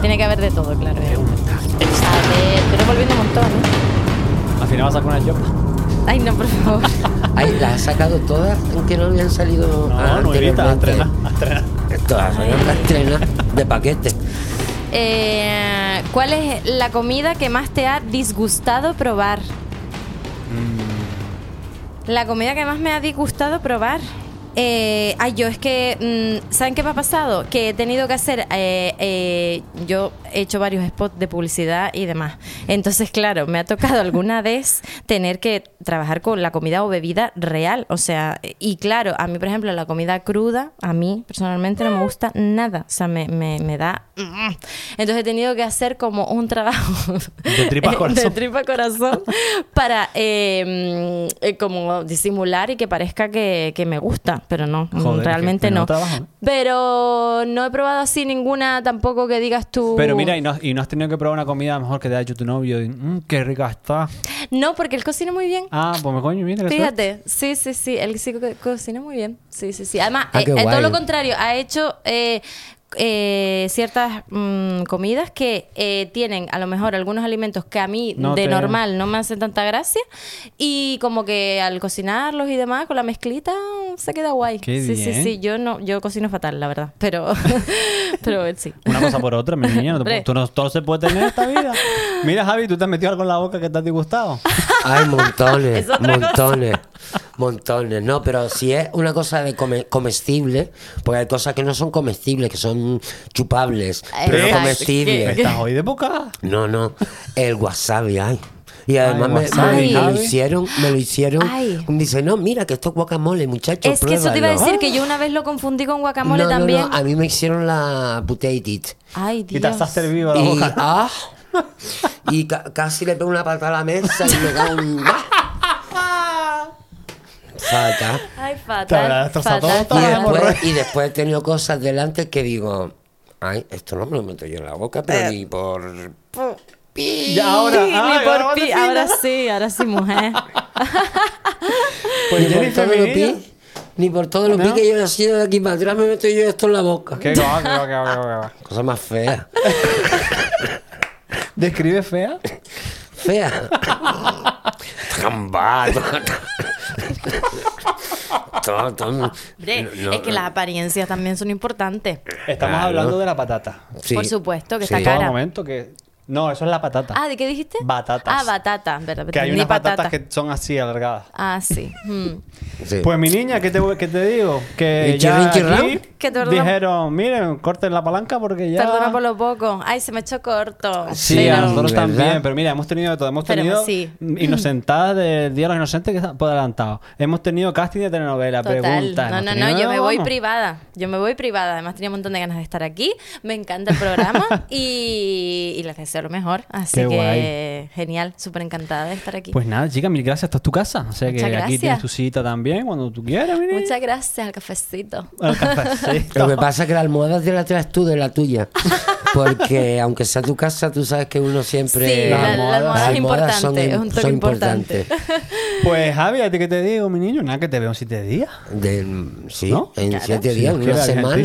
Speaker 4: tiene que haber de todo, claro. A ver, pero volviendo un montón, ¿eh?
Speaker 3: Al final va a sacar una job.
Speaker 4: Ay, no, por favor.
Speaker 2: Ay, las has sacado todas, aunque no habían salido
Speaker 3: No, nuevita, a
Speaker 2: anteriormente.
Speaker 3: estrenar, a estrenar.
Speaker 2: Todas las estrenas de paquete.
Speaker 4: Eh, ¿Cuál es la comida que más te ha disgustado probar? La comida que más me ha disgustado probar. Eh, ay, yo es que, mm, ¿saben qué me ha pasado? Que he tenido que hacer, eh, eh, yo he hecho varios spots de publicidad y demás. Entonces, claro, me ha tocado alguna vez tener que trabajar con la comida o bebida real. O sea, y claro, a mí, por ejemplo, la comida cruda, a mí personalmente no me gusta nada. O sea, me, me, me da... mm. Entonces he tenido que hacer como un trabajo
Speaker 3: De tripa corazón.
Speaker 4: de tripa corazón para eh, mm, eh, como disimular y que parezca que, que me gusta, pero no, mm,
Speaker 3: Joder,
Speaker 4: realmente
Speaker 3: que
Speaker 4: no.
Speaker 3: trabajo, ¿eh?
Speaker 4: Pero no he probado así ninguna tampoco que digas tú.
Speaker 3: Pero mira, y no, y no has tenido que probar una comida mejor que te ha hecho tu novio. Y, "Mm, qué rica está.
Speaker 4: No, porque él cocina muy bien.
Speaker 3: Ah, pues me coño, mira.
Speaker 4: Fíjate, sí, sí, sí, él sí co- cocina muy bien. Sí, sí, sí. Además,
Speaker 2: Ah,
Speaker 4: eh, todo lo contrario, ha hecho eh, eh, ciertas mm, comidas que eh, tienen a lo mejor algunos alimentos que a mí
Speaker 3: No
Speaker 4: de
Speaker 3: te-
Speaker 4: normal no me hacen tanta gracia y como que al cocinarlos y demás con la mezclita se queda guay.
Speaker 3: Qué
Speaker 4: sí, sí,
Speaker 3: bien.
Speaker 4: sí. Yo no, yo cocino fatal, la verdad, pero, pero sí.
Speaker 3: Una cosa por otra, mi niña. No te tú no, todo se puede tener en esta vida. Mira, Javi, tú te has metido algo en la boca que te ha disgustado.
Speaker 2: Hay montones,
Speaker 4: cosa.
Speaker 2: montones, montones. No, pero si es una cosa de come- comestible, porque hay cosas que no son comestibles, que son chupables, pero no comestibles.
Speaker 3: ¿Estás hoy de boca?
Speaker 2: No, no, el wasabi, ay. Y además
Speaker 3: Ay,
Speaker 2: me-
Speaker 3: wasabi,
Speaker 2: me, me lo hicieron, me lo hicieron.
Speaker 4: Ay.
Speaker 2: Dice, no, mira que esto es guacamole, muchacho.
Speaker 4: Es que eso te iba a
Speaker 2: pruébalo".
Speaker 4: decir que yo una vez lo confundí con guacamole
Speaker 2: No, no,
Speaker 4: también.
Speaker 2: no, a mí me hicieron la potato.
Speaker 4: Ay,
Speaker 3: Y
Speaker 4: Dios.
Speaker 3: te has servido la
Speaker 2: Y,
Speaker 3: boca.
Speaker 2: ah, y ca- casi le pego una pata a la mesa y me da un. Fatal.
Speaker 4: Ay,
Speaker 3: Te
Speaker 4: fatal. fatal,
Speaker 3: todo,
Speaker 2: Y después, y después he tenido cosas delante que digo, ay, esto no me lo meto yo en la boca, pero ni por...
Speaker 3: Y ahora,
Speaker 4: Sí,
Speaker 3: ay,
Speaker 4: ni por
Speaker 3: ahora
Speaker 4: pi- ahora sí, ahora sí, mujer.
Speaker 3: Pues
Speaker 2: ni por todo lo pi, ni por todo lo
Speaker 3: ¿No?
Speaker 2: pi que yo he sido de aquí para atrás me meto yo esto en la boca.
Speaker 3: Qué va.
Speaker 2: Cosa más fea.
Speaker 3: ¿Describe fea?
Speaker 2: Fea. Jamba, todo, todo.
Speaker 4: Hombre,
Speaker 2: No,
Speaker 4: es que las apariencias también son importantes.
Speaker 3: Estamos
Speaker 2: Claro.
Speaker 3: hablando de la patata.
Speaker 2: sí,
Speaker 4: Por supuesto, que
Speaker 2: sí.
Speaker 4: está
Speaker 3: Todo
Speaker 4: cara.
Speaker 3: momento que... No, eso es la patata.
Speaker 4: Ah, ¿de qué dijiste?
Speaker 3: Batatas.
Speaker 4: Ah, batata, verdad.
Speaker 3: que hay unas
Speaker 4: patata.
Speaker 3: patatas que son así alargadas.
Speaker 4: Ah, sí. Mm.
Speaker 2: Sí.
Speaker 3: Pues mi niña, ¿qué te, qué te digo? Que
Speaker 2: ¿Y
Speaker 3: ya aquí?
Speaker 4: Que
Speaker 3: dijeron, miren, corten la palanca porque ya...
Speaker 4: Perdona por lo poco. Ay, se me echó corto.
Speaker 3: Sí,
Speaker 4: Pero-
Speaker 3: a nosotros
Speaker 2: ¿Verdad?
Speaker 3: también, pero mira, hemos tenido de todo. Hemos
Speaker 4: Pero
Speaker 3: tenido
Speaker 4: sí.
Speaker 3: Inocentadas del Día de los Inocentes que está por adelantado. Hemos tenido casting de telenovela,
Speaker 4: Total.
Speaker 3: preguntas.
Speaker 4: No, no,
Speaker 3: tenido-
Speaker 4: no, yo me voy privada. Yo me voy privada. Además, tenía un montón de ganas de estar aquí. Me encanta el programa y, y les deseo deseo lo mejor. Así
Speaker 3: Qué
Speaker 4: que genial, súper encantada de estar aquí.
Speaker 3: Pues nada, chica, mil gracias. Esta es tu casa. O sea que aquí tienes tu cita también cuando tú quieras, mi niña.
Speaker 4: Muchas gracias al cafecito.
Speaker 3: Al cafecito.
Speaker 2: Lo que pasa es que la almohada te la traes tú de la tuya. Porque aunque sea tu casa, tú sabes que uno siempre.
Speaker 4: Sí,
Speaker 3: la- la
Speaker 4: almohada
Speaker 2: las
Speaker 4: es es un toque
Speaker 2: son
Speaker 4: importante.
Speaker 2: importantes.
Speaker 3: Pues Javi, ¿a ti qué te digo, mi niño? Nada, que te veo en siete días.
Speaker 2: De- sí,
Speaker 3: ¿No?
Speaker 2: en
Speaker 4: Claro.
Speaker 2: siete
Speaker 3: Sí,
Speaker 2: días,
Speaker 3: nos
Speaker 2: una semana.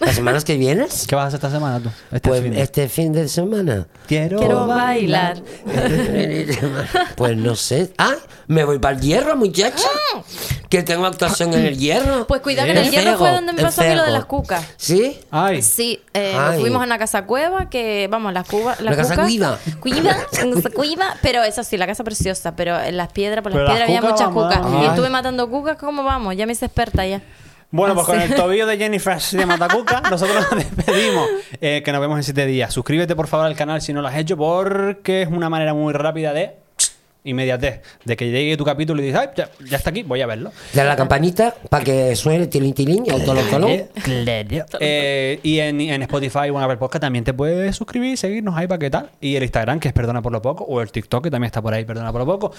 Speaker 2: ¿Las semanas que vienes?
Speaker 3: ¿Qué vas a hacer esta semana tú? Este
Speaker 2: Pues
Speaker 3: fin de-
Speaker 2: este fin de semana.
Speaker 3: Quiero,
Speaker 4: Quiero bailar.
Speaker 2: Pues no sé. ¡Ah! Me voy para el hierro, muchacha. Que tengo actuación en el hierro.
Speaker 4: Pues cuidado, que en el hierro fue donde me pasó a mí lo de las cucas.
Speaker 2: ¿Sí?
Speaker 3: Ay,
Speaker 4: Sí, eh,
Speaker 2: Ay.
Speaker 4: fuimos a una casa cueva que, vamos, las cubas.
Speaker 2: La casa cuiva.
Speaker 4: Cuiva, cuiva, pero eso sí, la casa preciosa, pero en las piedras, por las
Speaker 3: Pero las
Speaker 4: piedras había muchas cucas. Y estuve matando cucas, ¿cómo vamos? Ya me hice experta ya.
Speaker 3: Bueno, pues con el tobillo de Jennifer de Matacuca, nosotros nos despedimos. Eh, que nos vemos en siete días. Suscríbete por favor al canal si no lo has hecho, porque es una manera muy rápida de inmediatez de que llegue tu capítulo y dices, Ay, ya, está aquí, voy a verlo.
Speaker 2: Dale a la campanita para que suene tilín tilín o tolón tolón.
Speaker 3: Eh, y en, Spotify o en Apple Podcast también te puedes suscribir, seguirnos ahí para qué tal. Y el Instagram, que es Perdona por lo poco, o el TikTok, que también está por ahí, Perdona por lo poco.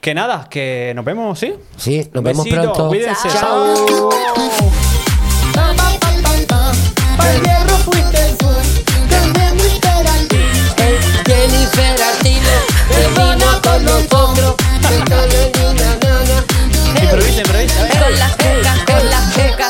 Speaker 3: Que nada, que nos vemos, ¿sí?
Speaker 2: Sí, nos vemos pronto.
Speaker 3: Cuídense.
Speaker 2: Chao.
Speaker 3: Termina con los hombros, las las.